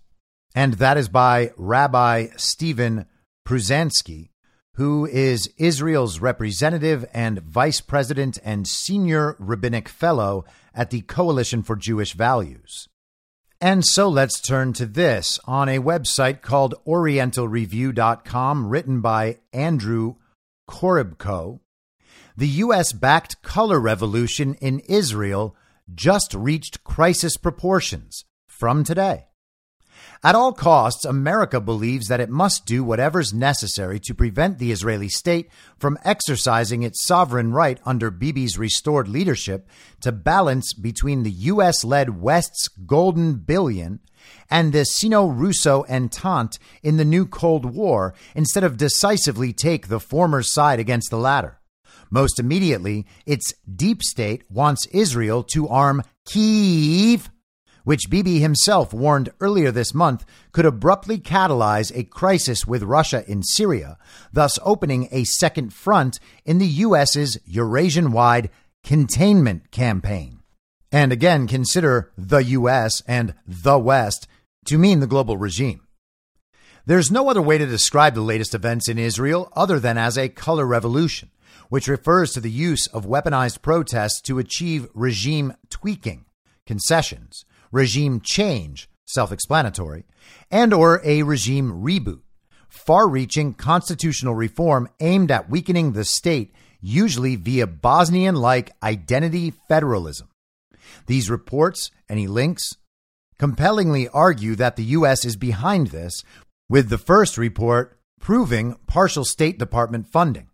And that is by Rabbi Steven Pruzansky, who is Israel's representative and vice president and senior rabbinic fellow at the Coalition for Jewish Values. And so let's turn to this on a website called OrientalReview.com, written by Andrew Korybko. The U.S. backed color revolution in Israel just reached crisis proportions from today. At all costs, America believes that it must do whatever's necessary to prevent the Israeli state from exercising its sovereign right under Bibi's restored leadership to balance between the U.S. led West's golden billion and the Sino Russo entente in the new Cold War instead of decisively take the former's side against the latter. Most immediately, its deep state wants Israel to arm Kiev which Bibi himself warned earlier this month could abruptly catalyze a crisis with Russia in Syria, thus opening a second front in the U.S.'s Eurasian wide containment campaign. And again, consider the U.S. and the West to mean the global regime. There's no other way to describe the latest events in Israel other than as a color revolution, which refers to the use of weaponized protests to achieve regime tweaking, concessions, regime change, self-explanatory, and or a regime reboot, far-reaching constitutional reform aimed at weakening the state, usually via Bosnian-like identity federalism. These reports, any links, compellingly argue that the U.S. is behind this, with the first report proving partial State Department funding.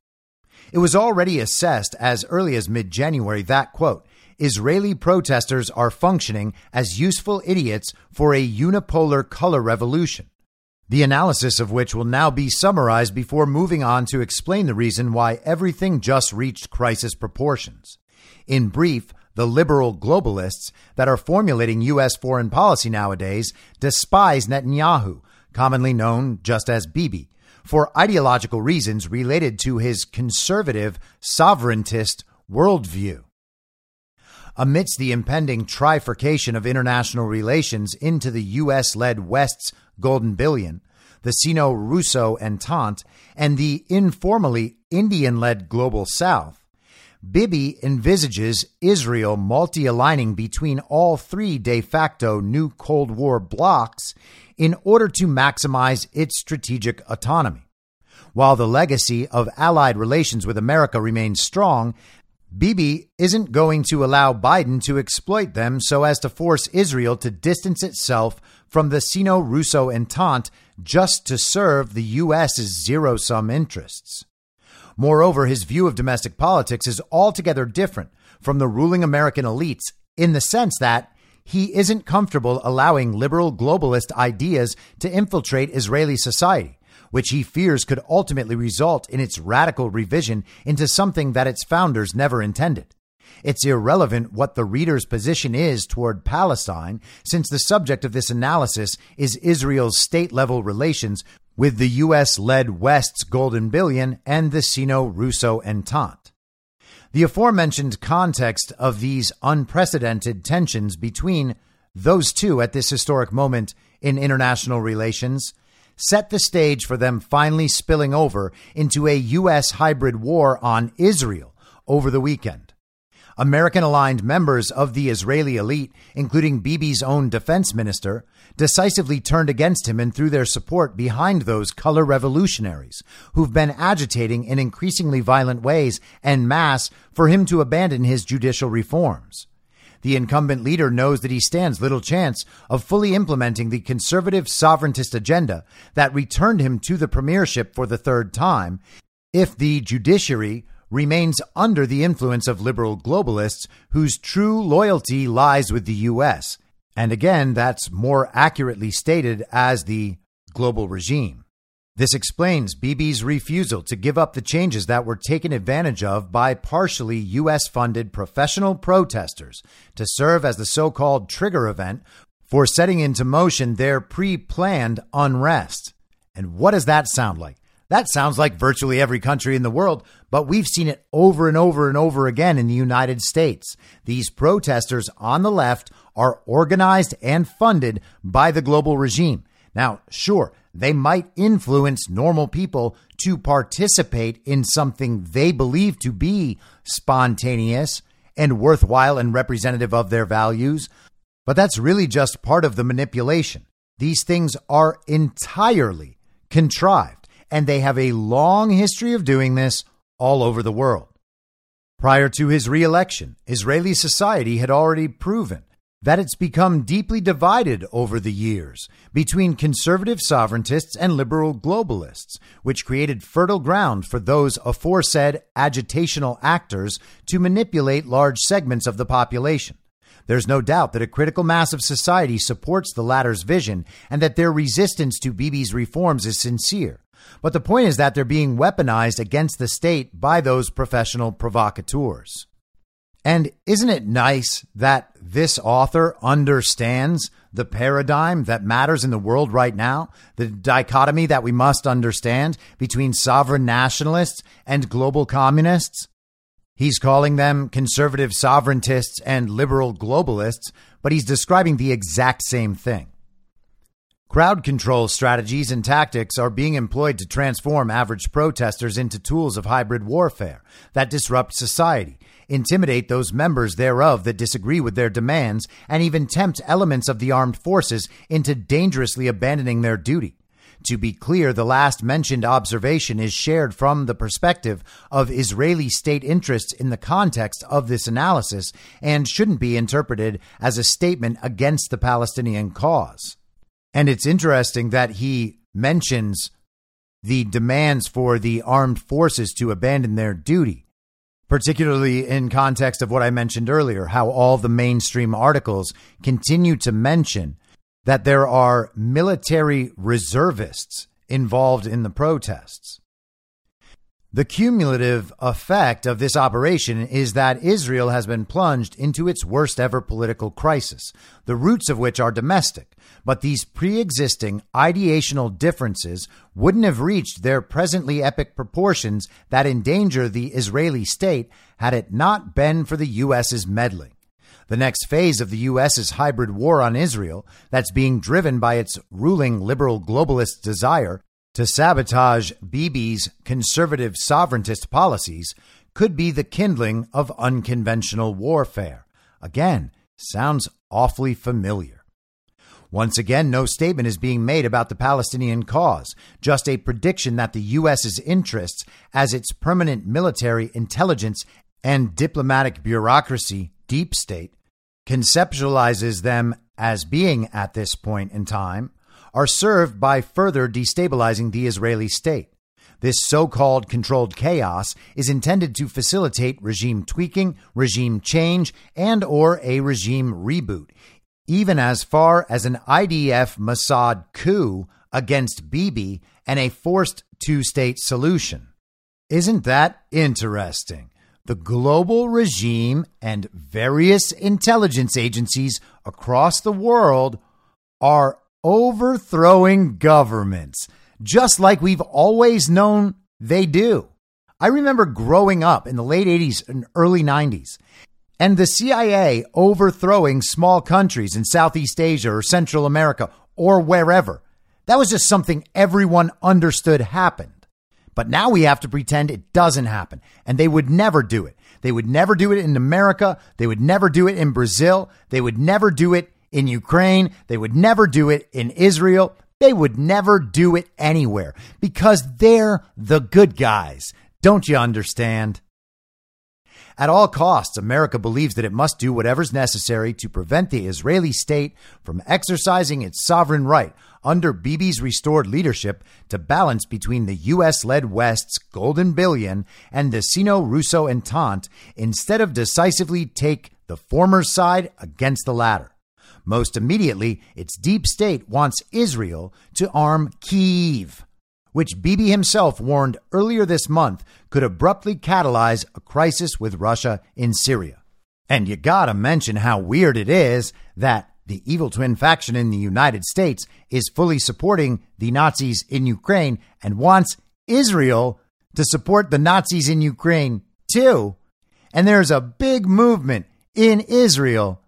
It was already assessed as early as mid January that, quote, Israeli protesters are functioning as useful idiots for a unipolar color revolution. The analysis of which will now be summarized before moving on to explain the reason why everything just reached crisis proportions. In brief, the liberal globalists that are formulating U.S. foreign policy nowadays despise Netanyahu, commonly known just as Bibi, for ideological reasons related to his conservative, sovereigntist worldview. Amidst the impending trifurcation of international relations into the U.S. led West's golden billion, the Sino Russo Entente, and the informally Indian led global South, Bibi envisages Israel multi aligning between all three de facto new Cold War blocs in order to maximize its strategic autonomy. While the legacy of allied relations with America remains strong, Bibi isn't going to allow Biden to exploit them so as to force Israel to distance itself from the Sino Russo Entente just to serve the U.S.'s zero sum interests. Moreover, his view of domestic politics is altogether different from the ruling American elites in the sense that he isn't comfortable allowing liberal globalist ideas to infiltrate Israeli society which he fears could ultimately result in its radical revision into something that its founders never intended. It's irrelevant what the reader's position is toward Palestine, since the subject of this analysis is Israel's state level relations with the U.S. led West's Golden Billion and the Sino Russo Entente. The aforementioned context of these unprecedented tensions between those two at this historic moment in international relations set the stage for them finally spilling over into a U.S. hybrid war on Israel over the weekend. American aligned members of the Israeli elite, including Bibi's own defense minister, decisively turned against him and threw their support behind those color revolutionaries who've been agitating in increasingly violent ways en masse for him to abandon his judicial reforms the incumbent leader knows that he stands little chance of fully implementing the conservative sovereigntist agenda that returned him to the premiership for the third time if the judiciary remains under the influence of liberal globalists whose true loyalty lies with the U.S. And again, that's more accurately stated as the global regime. This explains Bibi's refusal to give up the changes that were taken advantage of by partially U.S. funded professional protesters to serve as the so called trigger event for setting into motion their pre planned unrest. And what does that sound like? That sounds like virtually every country in the world, but we've seen it over and over and over again in the United States. These protesters on the left are organized and funded by the global regime. Now, sure, they might influence normal people to participate in something they believe to be spontaneous and worthwhile and representative of their values. But that's really just part of the manipulation. These things are entirely contrived, and they have a long history of doing this all over the world. Prior to his reelection, Israeli society had already proven that it's become deeply divided over the years between conservative sovereigntists and liberal globalists, which created fertile ground for those aforesaid agitational actors to manipulate large segments of the population. There's no doubt that a critical mass of society supports the latter's vision and that their resistance to Bibi's reforms is sincere. But the point is that they're being weaponized against the state by those professional provocateurs. And isn't it nice that this author understands the paradigm that matters in the world right now, the dichotomy that we must understand between sovereign nationalists and global communists? He's calling them conservative sovereigntists and liberal globalists, but he's describing the exact same thing. Crowd control strategies and tactics are being employed to transform average protesters into tools of hybrid warfare that disrupt society, intimidate those members thereof that disagree with their demands, and even tempt elements of the armed forces into dangerously abandoning their duty. To be clear, the last mentioned observation is shared from the perspective of Israeli state interests in the context of this analysis and shouldn't be interpreted as a statement against the Palestinian cause. And it's interesting that he mentions the demands for the armed forces to abandon their duty, particularly in context of what I mentioned earlier, how all the mainstream articles continue to mention that there are military reservists involved in the protests. The cumulative effect of this operation is that Israel has been plunged into its worst ever political crisis, the roots of which are domestic. But these pre existing ideational differences wouldn't have reached their presently epic proportions that endanger the Israeli state had it not been for the U.S.'s meddling. The next phase of the U.S.'s hybrid war on Israel, that's being driven by its ruling liberal globalist desire to sabotage Bibi's conservative sovereigntist policies could be the kindling of unconventional warfare. Again, sounds awfully familiar. Once again, no statement is being made about the Palestinian cause, just a prediction that the U.S.'s interests as its permanent military, intelligence, and diplomatic bureaucracy, deep state, conceptualizes them as being at this point in time are served by further destabilizing the Israeli state. This so-called controlled chaos is intended to facilitate regime tweaking, regime change, and or a regime reboot, even as far as an IDF Mossad coup against Bibi and a forced two-state solution. Isn't that interesting? The global regime and various intelligence agencies across the world are overthrowing governments, just like we've always known they do. I remember growing up in the late 80s and early 90s, and the CIA overthrowing small countries in Southeast Asia or Central America or wherever. That was just something everyone understood happened. But now we have to pretend it doesn't happen. And they would never do it. They would never do it in America. They would never do it in Brazil. They would never do it in Ukraine. They would never do it in Israel. They would never do it anywhere because they're the good guys. Don't you understand? At all costs, America believes that it must do whatever's necessary to prevent the Israeli state from exercising its sovereign right under Bibi's restored leadership to balance between the U.S. led West's golden billion and the Sino Russo Entente instead of decisively take the former side against the latter. Most immediately, its deep state wants Israel to arm Kyiv, which Bibi himself warned earlier this month could abruptly catalyze a crisis with Russia in Syria. And you gotta mention how weird it is that the evil twin faction in the United States is fully supporting the Nazis in Ukraine and wants Israel to support the Nazis in Ukraine too. And there's a big movement in Israel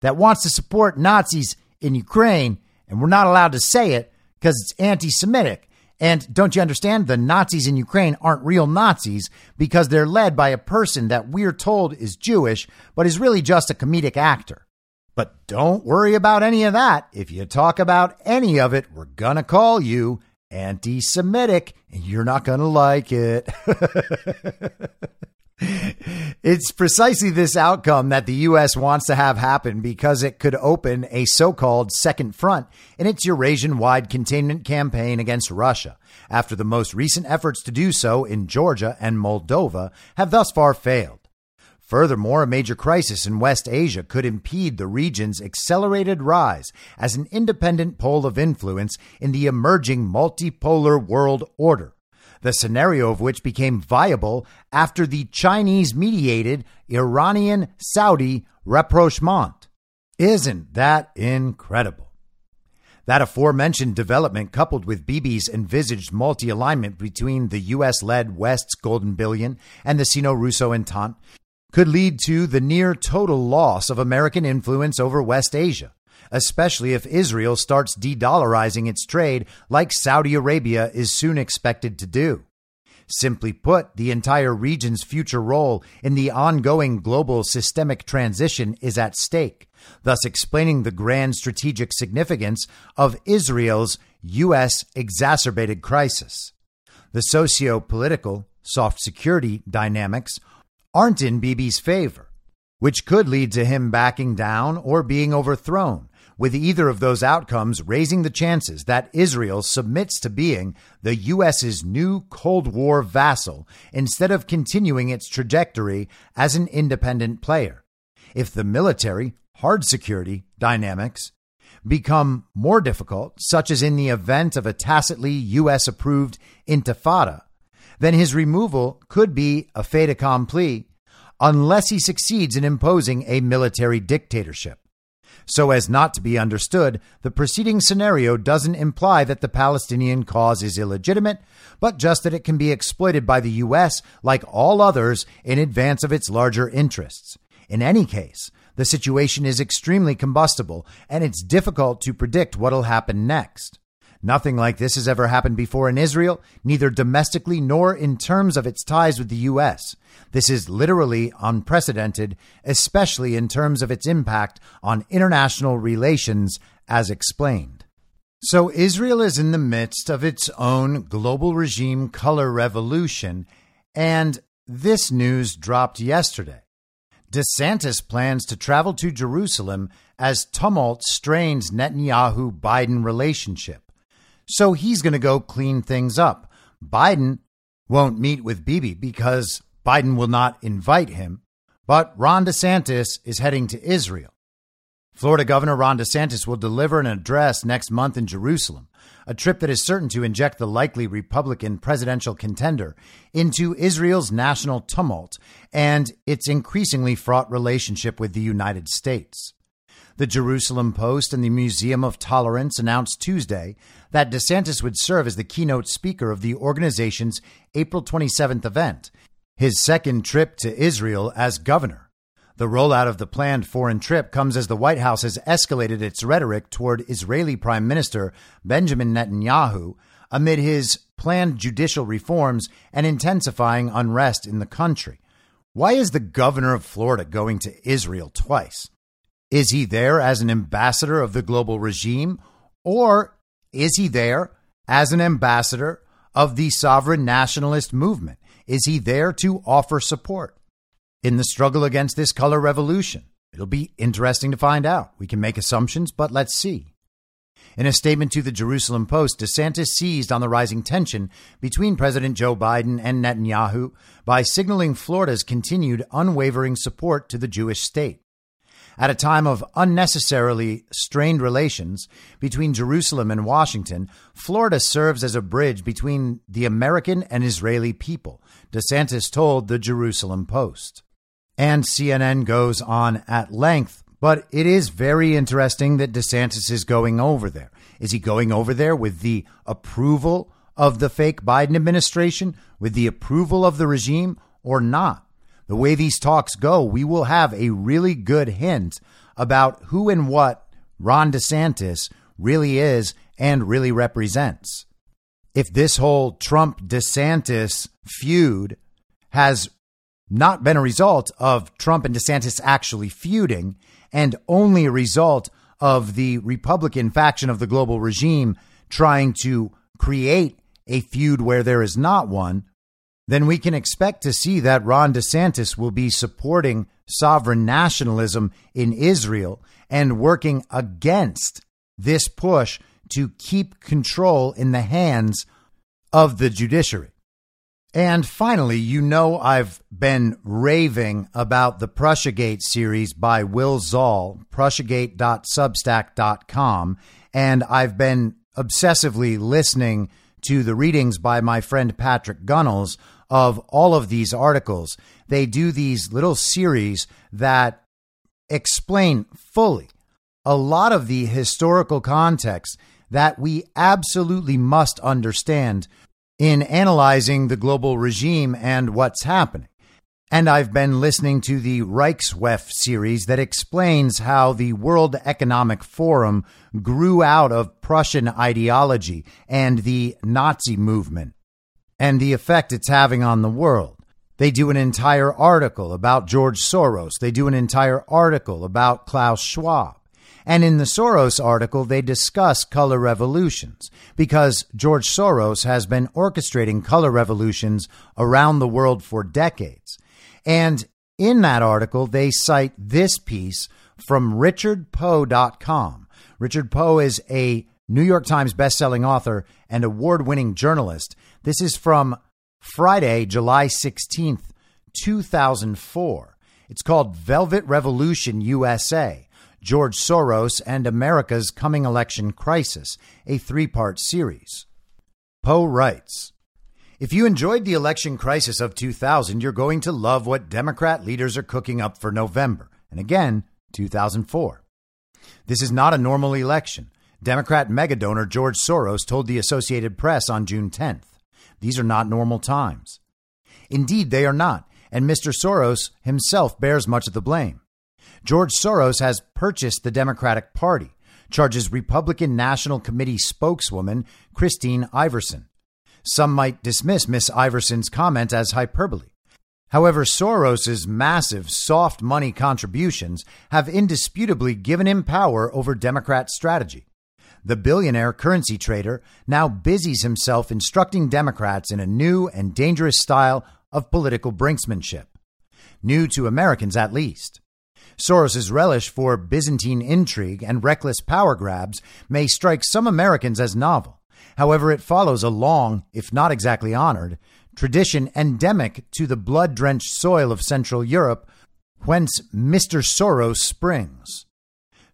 that wants to support Nazis in Ukraine, and we're not allowed to say it because it's anti Semitic. And don't you understand? The Nazis in Ukraine aren't real Nazis because they're led by a person that we're told is Jewish, but is really just a comedic actor. But don't worry about any of that. If you talk about any of it, we're going to call you anti Semitic, and you're not going to like it. It's precisely this outcome that the U.S. wants to have happen because it could open a so called second front in its Eurasian wide containment campaign against Russia, after the most recent efforts to do so in Georgia and Moldova have thus far failed. Furthermore, a major crisis in West Asia could impede the region's accelerated rise as an independent pole of influence in the emerging multipolar world order. The scenario of which became viable after the Chinese mediated Iranian Saudi rapprochement. Isn't that incredible? That aforementioned development, coupled with Bibi's envisaged multi alignment between the U.S. led West's Golden Billion and the Sino Russo Entente, could lead to the near total loss of American influence over West Asia, especially if Israel starts de dollarizing its trade like Saudi Arabia is soon expected to do. Simply put, the entire region's future role in the ongoing global systemic transition is at stake, thus explaining the grand strategic significance of Israel's U.S. exacerbated crisis. The socio political, soft security dynamics aren't in Bibi's favor, which could lead to him backing down or being overthrown, with either of those outcomes raising the chances that Israel submits to being the U.S.'s new Cold War vassal instead of continuing its trajectory as an independent player. If the military, hard security dynamics become more difficult, such as in the event of a tacitly U.S. approved intifada, then his removal could be a fait accompli unless he succeeds in imposing a military dictatorship. So as not to be understood, the preceding scenario doesn't imply that the Palestinian cause is illegitimate, but just that it can be exploited by the U.S. like all others in advance of its larger interests. In any case, the situation is extremely combustible, and it's difficult to predict what'll happen next. Nothing like this has ever happened before in Israel, neither domestically nor in terms of its ties with the U.S. This is literally unprecedented, especially in terms of its impact on international relations, as explained. So, Israel is in the midst of its own global regime color revolution, and this news dropped yesterday. DeSantis plans to travel to Jerusalem as tumult strains Netanyahu Biden relationship. So he's going to go clean things up. Biden won't meet with Bibi because Biden will not invite him, but Ron DeSantis is heading to Israel. Florida Governor Ron DeSantis will deliver an address next month in Jerusalem, a trip that is certain to inject the likely Republican presidential contender into Israel's national tumult and its increasingly fraught relationship with the United States. The Jerusalem Post and the Museum of Tolerance announced Tuesday that DeSantis would serve as the keynote speaker of the organization's April 27th event, his second trip to Israel as governor. The rollout of the planned foreign trip comes as the White House has escalated its rhetoric toward Israeli Prime Minister Benjamin Netanyahu amid his planned judicial reforms and intensifying unrest in the country. Why is the governor of Florida going to Israel twice? Is he there as an ambassador of the global regime, or is he there as an ambassador of the sovereign nationalist movement? Is he there to offer support in the struggle against this color revolution? It'll be interesting to find out. We can make assumptions, but let's see. In a statement to the Jerusalem Post, DeSantis seized on the rising tension between President Joe Biden and Netanyahu by signaling Florida's continued unwavering support to the Jewish state at a time of unnecessarily strained relations between Jerusalem and Washington, Florida serves as a bridge between the American and Israeli people, DeSantis told the Jerusalem Post. And CNN goes on at length, but it is very interesting that DeSantis is going over there. Is he going over there with the approval of the fake Biden administration, with the approval of the regime, or not? The way these talks go, we will have a really good hint about who and what Ron DeSantis really is and really represents. If this whole Trump DeSantis feud has not been a result of Trump and DeSantis actually feuding and only a result of the Republican faction of the global regime trying to create a feud where there is not one, then we can expect to see that Ron DeSantis will be supporting sovereign nationalism in Israel and working against this push to keep control in the hands of the judiciary. And finally, you know, I've been raving about the Prussiagate series by Will Zahl, prussiagate.substack.com, and I've been obsessively listening to the readings by my friend Patrick Gunnels of all of these articles. They do these little series that explain fully a lot of the historical context that we absolutely must understand in analyzing the global regime and what's happening. And I've been listening to the Reichswef series that explains how the World Economic Forum grew out of Prussian ideology and the Nazi movement and the effect it's having on the world. They do an entire article about George Soros. They do an entire article about Klaus Schwab. And in the Soros article, they discuss color revolutions because George Soros has been orchestrating color revolutions around the world for decades. And in that article, they cite this piece from richardpoe.com. Richard Poe is a New York Times bestselling author and award winning journalist. This is from Friday, July 16th, 2004. It's called Velvet Revolution USA George Soros and America's Coming Election Crisis, a three part series. Poe writes If you enjoyed the election crisis of 2000, you're going to love what Democrat leaders are cooking up for November, and again, 2004. This is not a normal election. Democrat megadonor George Soros told the Associated Press on June 10th. These are not normal times. Indeed, they are not, and Mr. Soros himself bears much of the blame. George Soros has purchased the Democratic Party, charges Republican National Committee spokeswoman Christine Iverson. Some might dismiss Miss Iverson's comment as hyperbole. However, Soros's massive soft money contributions have indisputably given him power over Democrat strategy. The billionaire currency trader now busies himself instructing Democrats in a new and dangerous style of political brinksmanship. New to Americans, at least. Soros's relish for Byzantine intrigue and reckless power grabs may strike some Americans as novel. However, it follows a long, if not exactly honored, tradition endemic to the blood drenched soil of Central Europe, whence Mr. Soros springs.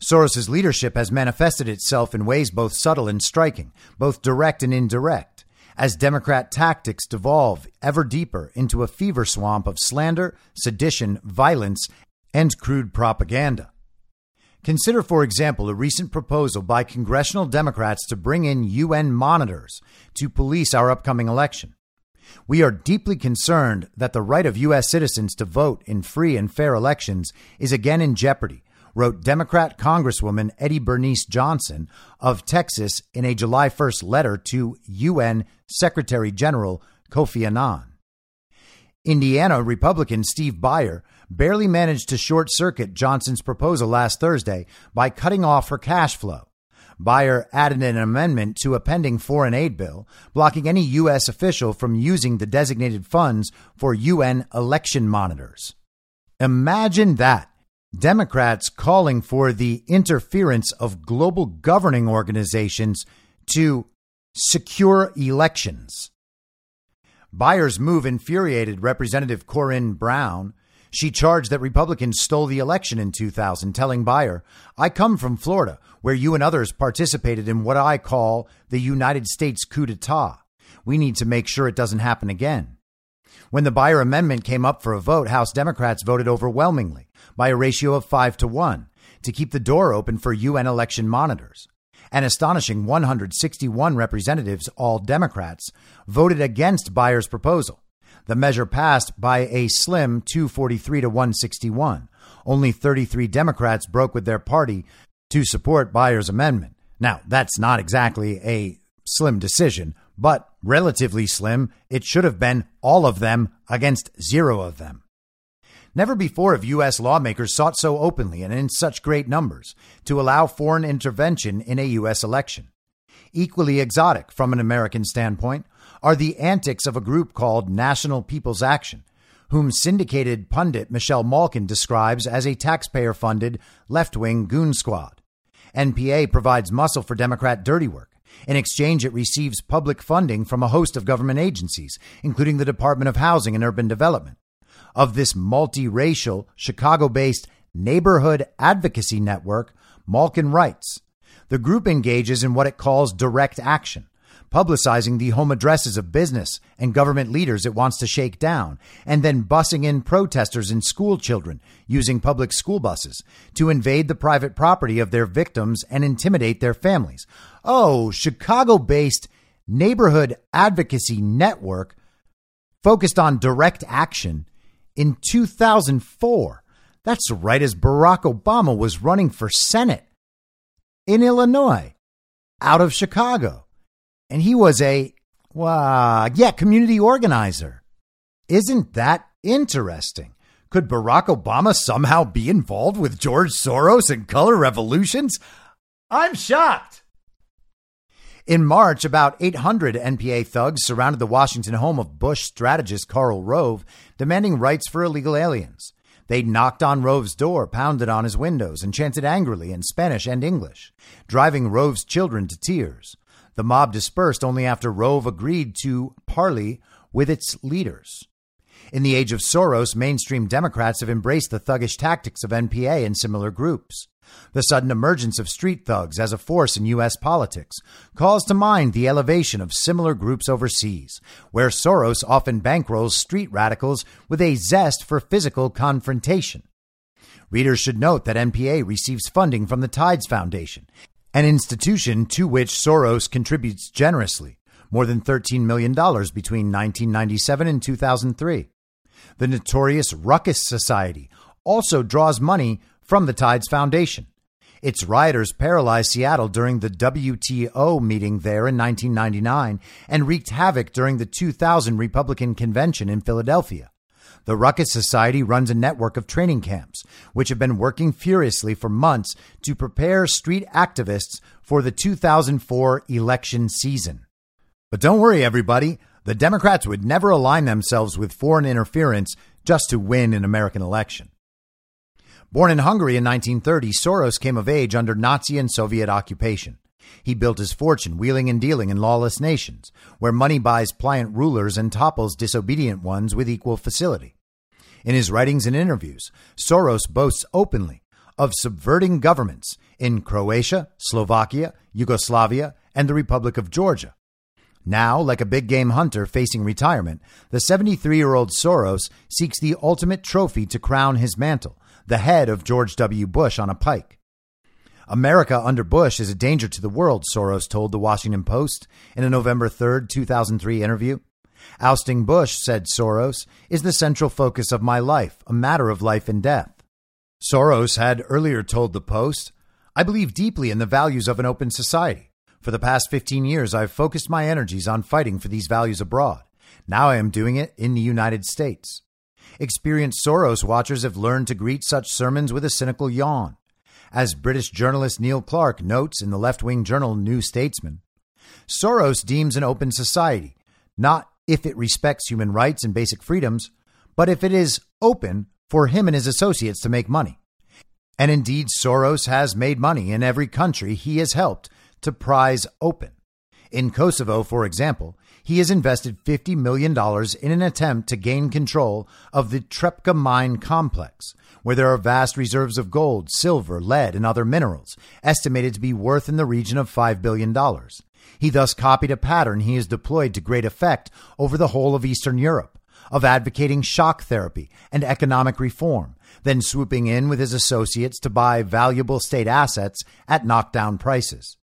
Soros's leadership has manifested itself in ways both subtle and striking, both direct and indirect, as Democrat tactics devolve ever deeper into a fever swamp of slander, sedition, violence, and crude propaganda. Consider, for example, a recent proposal by congressional Democrats to bring in UN monitors to police our upcoming election. We are deeply concerned that the right of U.S. citizens to vote in free and fair elections is again in jeopardy, wrote Democrat Congresswoman Eddie Bernice Johnson of Texas in a July 1st letter to UN Secretary General Kofi Annan. Indiana Republican Steve Buyer barely managed to short circuit Johnson's proposal last Thursday by cutting off her cash flow. Buyer added an amendment to a pending foreign aid bill, blocking any U.S. official from using the designated funds for UN election monitors. Imagine that. Democrats calling for the interference of global governing organizations to secure elections. Buyer's move infuriated Representative Corinne Brown, she charged that Republicans stole the election in 2000, telling Buyer, I come from Florida, where you and others participated in what I call the United States coup d'etat. We need to make sure it doesn't happen again. When the Buyer amendment came up for a vote, House Democrats voted overwhelmingly by a ratio of five to one to keep the door open for UN election monitors. An astonishing 161 representatives, all Democrats, voted against Buyer's proposal the measure passed by a slim 243 to 161. Only 33 Democrats broke with their party to support Buyer's amendment. Now, that's not exactly a slim decision, but relatively slim. It should have been all of them against zero of them. Never before have U.S. lawmakers sought so openly and in such great numbers to allow foreign intervention in a U.S. election. Equally exotic from an American standpoint are the antics of a group called National People's Action, whom syndicated pundit Michelle Malkin describes as a taxpayer funded left wing goon squad. NPA provides muscle for Democrat dirty work. In exchange, it receives public funding from a host of government agencies, including the Department of Housing and Urban Development. Of this multiracial, Chicago based neighborhood advocacy network, Malkin writes The group engages in what it calls direct action publicizing the home addresses of business and government leaders it wants to shake down, and then bussing in protesters and school children using public school buses to invade the private property of their victims and intimidate their families. Oh, Chicago based neighborhood advocacy network focused on direct action in 2004. That's right as Barack Obama was running for Senate in Illinois out of Chicago. And he was a, well, yeah, community organizer. Isn't that interesting? Could Barack Obama somehow be involved with George Soros and color revolutions? I'm shocked. In March, about 800 NPA thugs surrounded the Washington home of Bush strategist Karl Rove, demanding rights for illegal aliens. They knocked on Rove's door, pounded on his windows, and chanted angrily in Spanish and English, driving Rove's children to tears. The mob dispersed only after Rove agreed to parley with its leaders. In the age of Soros, mainstream Democrats have embraced the thuggish tactics of NPA and similar groups. The sudden emergence of street thugs as a force in U.S. politics calls to mind the elevation of similar groups overseas, where Soros often bankrolls street radicals with a zest for physical confrontation. Readers should note that NPA receives funding from the Tides Foundation, an institution to which Soros contributes generously, more than $13 million between 1997 and 2003. The notorious Ruckus Society also draws money from the Tides Foundation. Its rioters paralyzed Seattle during the WTO meeting there in 1999 and wreaked havoc during the 2000 Republican convention in Philadelphia. The Ruckus Society runs a network of training camps, which have been working furiously for months to prepare street activists for the 2004 election season. But don't worry, everybody. The Democrats would never align themselves with foreign interference just to win an American election. Born in Hungary in 1930, Soros came of age under Nazi and Soviet occupation. He built his fortune wheeling and dealing in lawless nations, where money buys pliant rulers and topples disobedient ones with equal facility. In his writings and interviews, Soros boasts openly of subverting governments in Croatia, Slovakia, Yugoslavia, and the Republic of Georgia. Now, like a big game hunter facing retirement, the 73 year old Soros seeks the ultimate trophy to crown his mantle the head of George W. Bush on a pike. America under Bush is a danger to the world, Soros told the Washington Post in a November 3, 2003 interview. Ousting Bush, said Soros, is the central focus of my life, a matter of life and death. Soros had earlier told the Post, I believe deeply in the values of an open society. For the past 15 years, I've focused my energies on fighting for these values abroad. Now I am doing it in the United States. Experienced Soros watchers have learned to greet such sermons with a cynical yawn. As British journalist Neil Clark notes in the left wing journal New Statesman, Soros deems an open society not if it respects human rights and basic freedoms, but if it is open for him and his associates to make money. And indeed, Soros has made money in every country he has helped to prize open. In Kosovo, for example, he has invested $50 million in an attempt to gain control of the Trepca mine complex, where there are vast reserves of gold, silver, lead, and other minerals, estimated to be worth in the region of $5 billion. He thus copied a pattern he has deployed to great effect over the whole of Eastern Europe of advocating shock therapy and economic reform, then swooping in with his associates to buy valuable state assets at knockdown prices.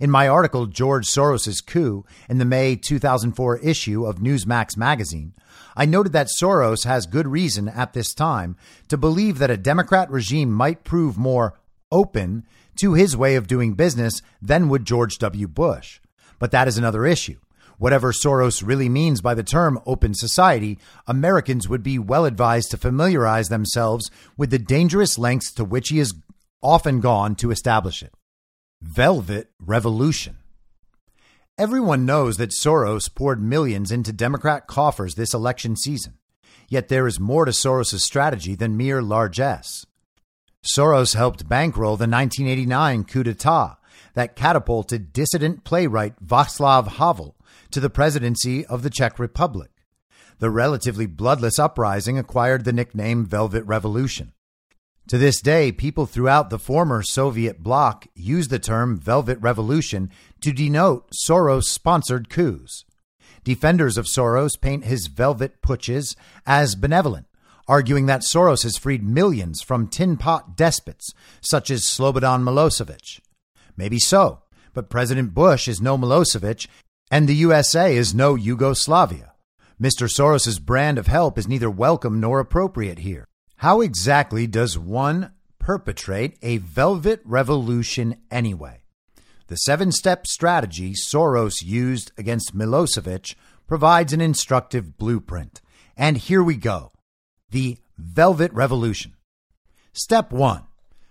In my article, George Soros' Coup, in the May 2004 issue of Newsmax magazine, I noted that Soros has good reason at this time to believe that a Democrat regime might prove more open to his way of doing business than would George W. Bush. But that is another issue. Whatever Soros really means by the term open society, Americans would be well advised to familiarize themselves with the dangerous lengths to which he has often gone to establish it. Velvet Revolution. Everyone knows that Soros poured millions into Democrat coffers this election season. Yet there is more to Soros' strategy than mere largesse. Soros helped bankroll the 1989 coup d'etat that catapulted dissident playwright Václav Havel to the presidency of the Czech Republic. The relatively bloodless uprising acquired the nickname Velvet Revolution. To this day, people throughout the former Soviet bloc use the term Velvet Revolution to denote Soros sponsored coups. Defenders of Soros paint his velvet putsches as benevolent, arguing that Soros has freed millions from tin pot despots such as Slobodan Milosevic. Maybe so, but President Bush is no Milosevic and the USA is no Yugoslavia. Mr. Soros's brand of help is neither welcome nor appropriate here. How exactly does one perpetrate a velvet revolution anyway? The seven step strategy Soros used against Milosevic provides an instructive blueprint. And here we go the Velvet Revolution. Step one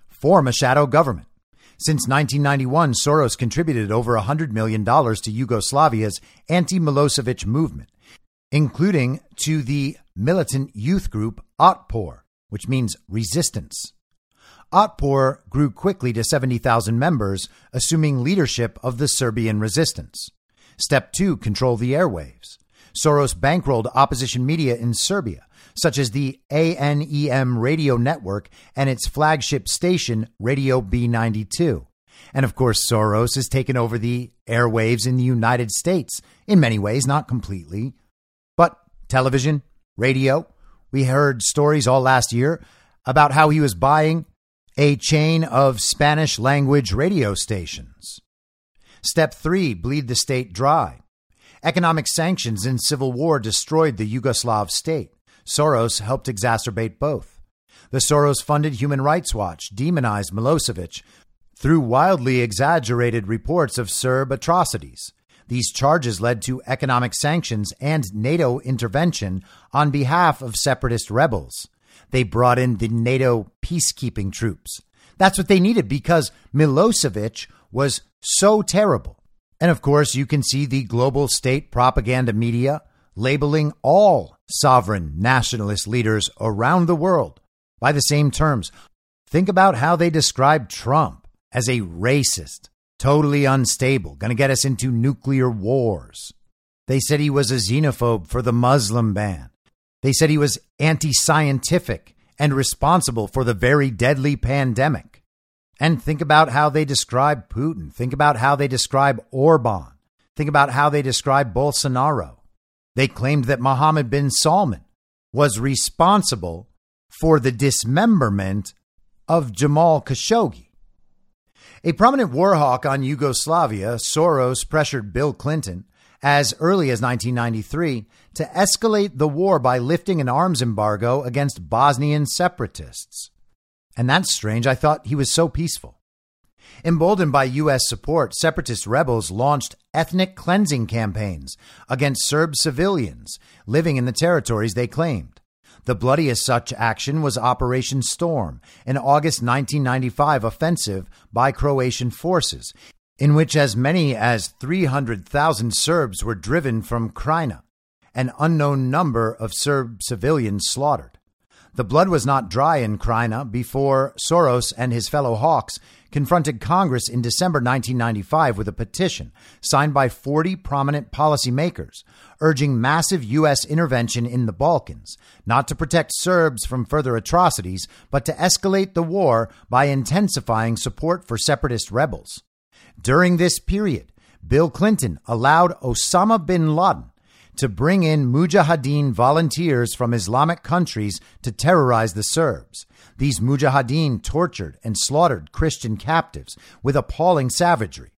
form a shadow government. Since 1991, Soros contributed over $100 million to Yugoslavia's anti Milosevic movement, including to the militant youth group Otpor which means resistance. Otpor grew quickly to 70,000 members, assuming leadership of the Serbian resistance. Step 2 Control the airwaves. Soros bankrolled opposition media in Serbia, such as the ANEM radio network and its flagship station, Radio B92. And of course, Soros has taken over the airwaves in the United States, in many ways, not completely. But television, radio, we heard stories all last year about how he was buying a chain of Spanish language radio stations. Step three bleed the state dry. Economic sanctions and civil war destroyed the Yugoslav state. Soros helped exacerbate both. The Soros funded Human Rights Watch demonized Milosevic through wildly exaggerated reports of Serb atrocities. These charges led to economic sanctions and NATO intervention on behalf of separatist rebels. They brought in the NATO peacekeeping troops. That's what they needed because Milosevic was so terrible. And of course, you can see the global state propaganda media labeling all sovereign nationalist leaders around the world by the same terms. Think about how they describe Trump as a racist, totally unstable, going to get us into nuclear wars. They said he was a xenophobe for the Muslim ban. They said he was anti scientific and responsible for the very deadly pandemic. And think about how they describe Putin. Think about how they describe Orban. Think about how they describe Bolsonaro. They claimed that Mohammed bin Salman was responsible for the dismemberment of Jamal Khashoggi. A prominent war hawk on Yugoslavia, Soros pressured Bill Clinton as early as 1993 to escalate the war by lifting an arms embargo against Bosnian separatists. And that's strange. I thought he was so peaceful. Emboldened by U.S. support, separatist rebels launched ethnic cleansing campaigns against Serb civilians living in the territories they claimed. The bloodiest such action was Operation Storm, an August 1995 offensive by Croatian forces, in which as many as 300,000 Serbs were driven from Krajina, an unknown number of Serb civilians slaughtered. The blood was not dry in Krajina before Soros and his fellow hawks confronted Congress in December 1995 with a petition signed by 40 prominent policymakers urging massive U.S. intervention in the Balkans, not to protect Serbs from further atrocities, but to escalate the war by intensifying support for separatist rebels. During this period, Bill Clinton allowed Osama bin Laden to bring in Mujahideen volunteers from Islamic countries to terrorize the Serbs. These Mujahideen tortured and slaughtered Christian captives with appalling savagery.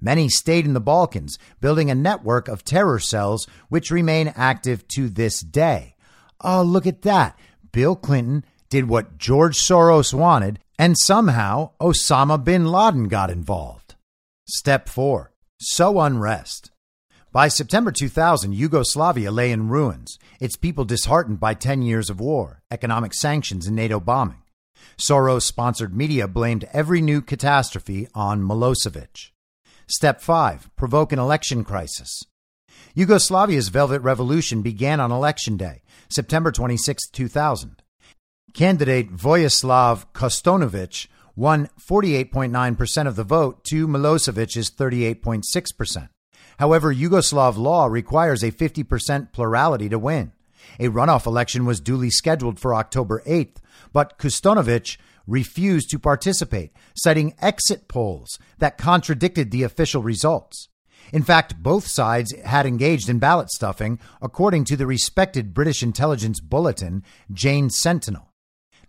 Many stayed in the Balkans, building a network of terror cells which remain active to this day. Oh, look at that. Bill Clinton did what George Soros wanted, and somehow Osama bin Laden got involved. Step 4 Sow unrest. By September 2000, Yugoslavia lay in ruins, its people disheartened by 10 years of war, economic sanctions, and NATO bombing. Soros sponsored media blamed every new catastrophe on Milosevic. Step 5 Provoke an election crisis. Yugoslavia's Velvet Revolution began on Election Day, September 26, 2000. Candidate Vojislav Kostunovic won 48.9% of the vote to Milosevic's 38.6%. However, Yugoslav law requires a 50% plurality to win. A runoff election was duly scheduled for October 8th, but Kostunovic refused to participate, citing exit polls that contradicted the official results. In fact, both sides had engaged in ballot stuffing, according to the respected British intelligence bulletin, Jane Sentinel.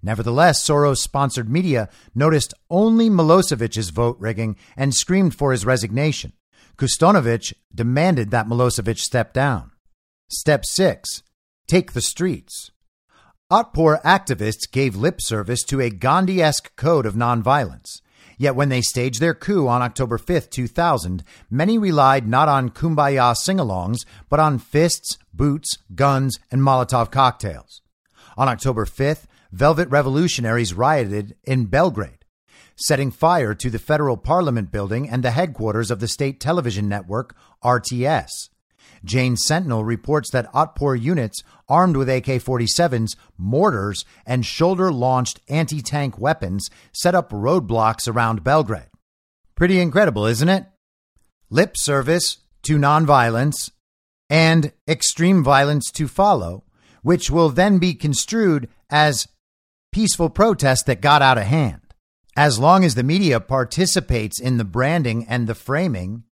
Nevertheless, Soros sponsored media noticed only Milosevic's vote rigging and screamed for his resignation. Kostonovich demanded that Milosevic step down. Step 6 Take the streets. Otpor activists gave lip service to a Gandhi esque code of nonviolence. Yet when they staged their coup on October 5, 2000, many relied not on kumbaya sing alongs, but on fists, boots, guns, and Molotov cocktails. On October 5th, Velvet Revolutionaries rioted in Belgrade, setting fire to the federal parliament building and the headquarters of the state television network, RTS. Jane Sentinel reports that Otpor units armed with AK 47s, mortars, and shoulder launched anti tank weapons set up roadblocks around Belgrade. Pretty incredible, isn't it? Lip service to nonviolence and extreme violence to follow, which will then be construed as peaceful protest that got out of hand. As long as the media participates in the branding and the framing,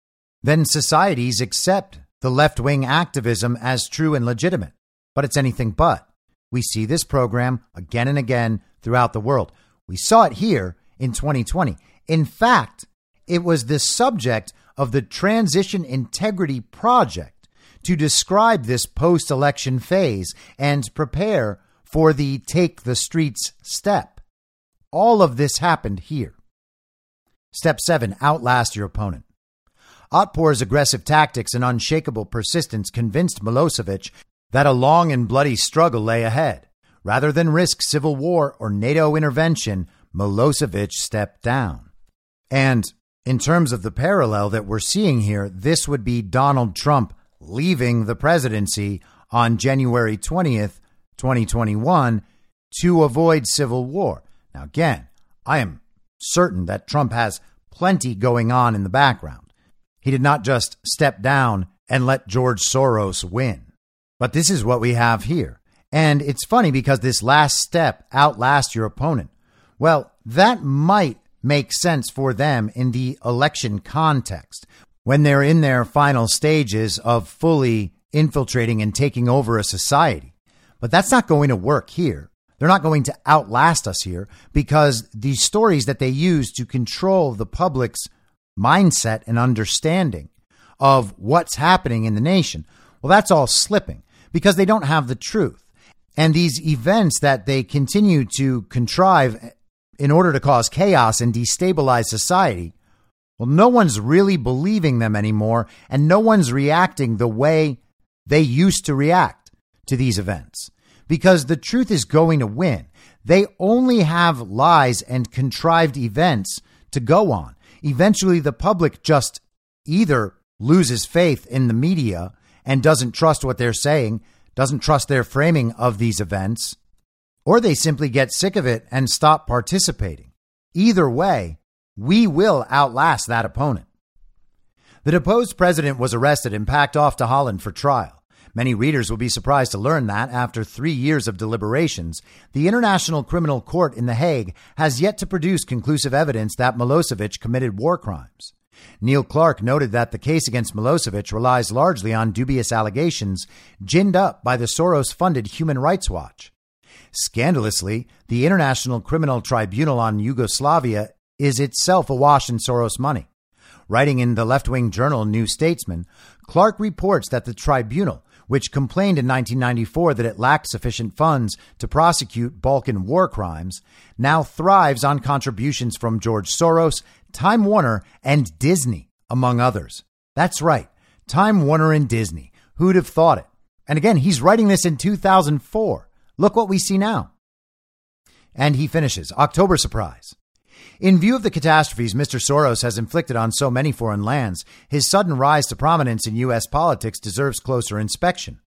then societies accept the left wing activism as true and legitimate. But it's anything but. We see this program again and again throughout the world. We saw it here in 2020. In fact, it was the subject of the Transition Integrity Project to describe this post election phase and prepare for the take the streets step. All of this happened here. Step seven outlast your opponent. Otpor's aggressive tactics and unshakable persistence convinced Milosevic that a long and bloody struggle lay ahead. Rather than risk civil war or NATO intervention, Milosevic stepped down. And in terms of the parallel that we're seeing here, this would be Donald Trump leaving the presidency on January 20th, 2021, to avoid civil war. Now, again, I am certain that Trump has plenty going on in the background. He did not just step down and let George Soros win. But this is what we have here. And it's funny because this last step outlasts your opponent. Well, that might make sense for them in the election context when they're in their final stages of fully infiltrating and taking over a society. But that's not going to work here. They're not going to outlast us here because the stories that they use to control the public's mindset and understanding of what's happening in the nation. Well, that's all slipping because they don't have the truth. And these events that they continue to contrive in order to cause chaos and destabilize society, well, no one's really believing them anymore, and no one's reacting the way they used to react to these events because the truth is going to win. They only have lies and contrived events to go on eventually the public just either loses faith in the media and doesn't trust what they're saying, doesn't trust their framing of these events, or they simply get sick of it and stop participating. Either way, we will outlast that opponent. The deposed president was arrested and packed off to Holland for trial. Many readers will be surprised to learn that, after three years of deliberations, the International Criminal Court in The Hague has yet to produce conclusive evidence that Milosevic committed war crimes. Neil Clark noted that the case against Milosevic relies largely on dubious allegations ginned up by the Soros funded Human Rights Watch. Scandalously, the International Criminal Tribunal on Yugoslavia is itself awash in Soros money. Writing in the left wing journal New Statesman, Clark reports that the tribunal which complained in 1994 that it lacked sufficient funds to prosecute Balkan war crimes, now thrives on contributions from George Soros, Time Warner, and Disney, among others. That's right, Time Warner and Disney. Who'd have thought it? And again, he's writing this in 2004. Look what we see now. And he finishes October surprise. In view of the catastrophes Mr. Soros has inflicted on so many foreign lands, his sudden rise to prominence in U.S. politics deserves closer inspection.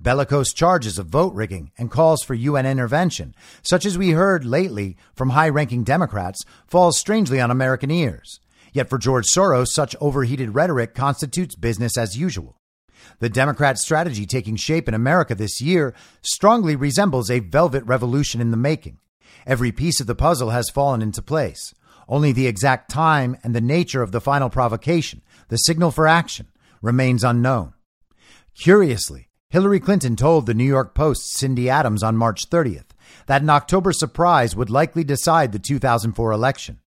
Bellicose charges of vote rigging and calls for UN intervention, such as we heard lately from high ranking Democrats, falls strangely on American ears. Yet for George Soros, such overheated rhetoric constitutes business as usual. The Democrat strategy taking shape in America this year strongly resembles a velvet revolution in the making. Every piece of the puzzle has fallen into place. Only the exact time and the nature of the final provocation, the signal for action, remains unknown. Curiously, Hillary Clinton told the New York Post's Cindy Adams on March 30th that an October surprise would likely decide the 2004 election.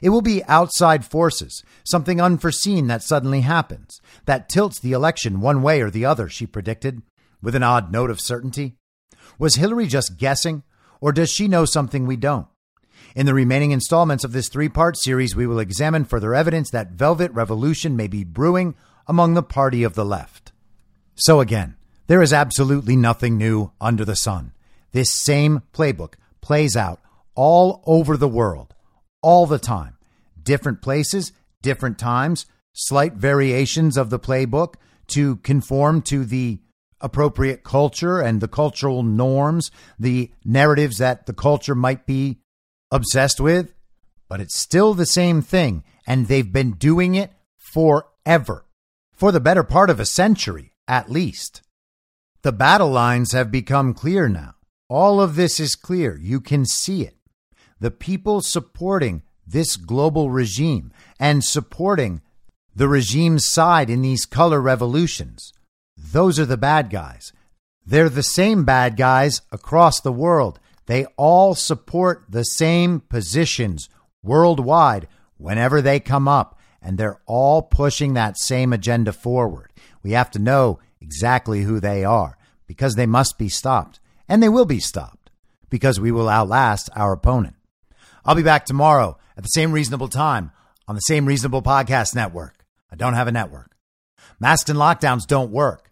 It will be outside forces, something unforeseen that suddenly happens, that tilts the election one way or the other, she predicted, with an odd note of certainty. Was Hillary just guessing, or does she know something we don't? In the remaining installments of this three part series, we will examine further evidence that velvet revolution may be brewing among the party of the left. So again, there is absolutely nothing new under the sun. This same playbook plays out all over the world, all the time. Different places, different times, slight variations of the playbook to conform to the appropriate culture and the cultural norms, the narratives that the culture might be obsessed with. But it's still the same thing, and they've been doing it forever, for the better part of a century, at least. The battle lines have become clear now. All of this is clear. You can see it. The people supporting this global regime and supporting the regime's side in these color revolutions, those are the bad guys. They're the same bad guys across the world. They all support the same positions worldwide whenever they come up, and they're all pushing that same agenda forward. We have to know exactly who they are because they must be stopped, and they will be stopped because we will outlast our opponent. I'll be back tomorrow at the same reasonable time on the same reasonable podcast network. I don't have a network. Masks and lockdowns don't work.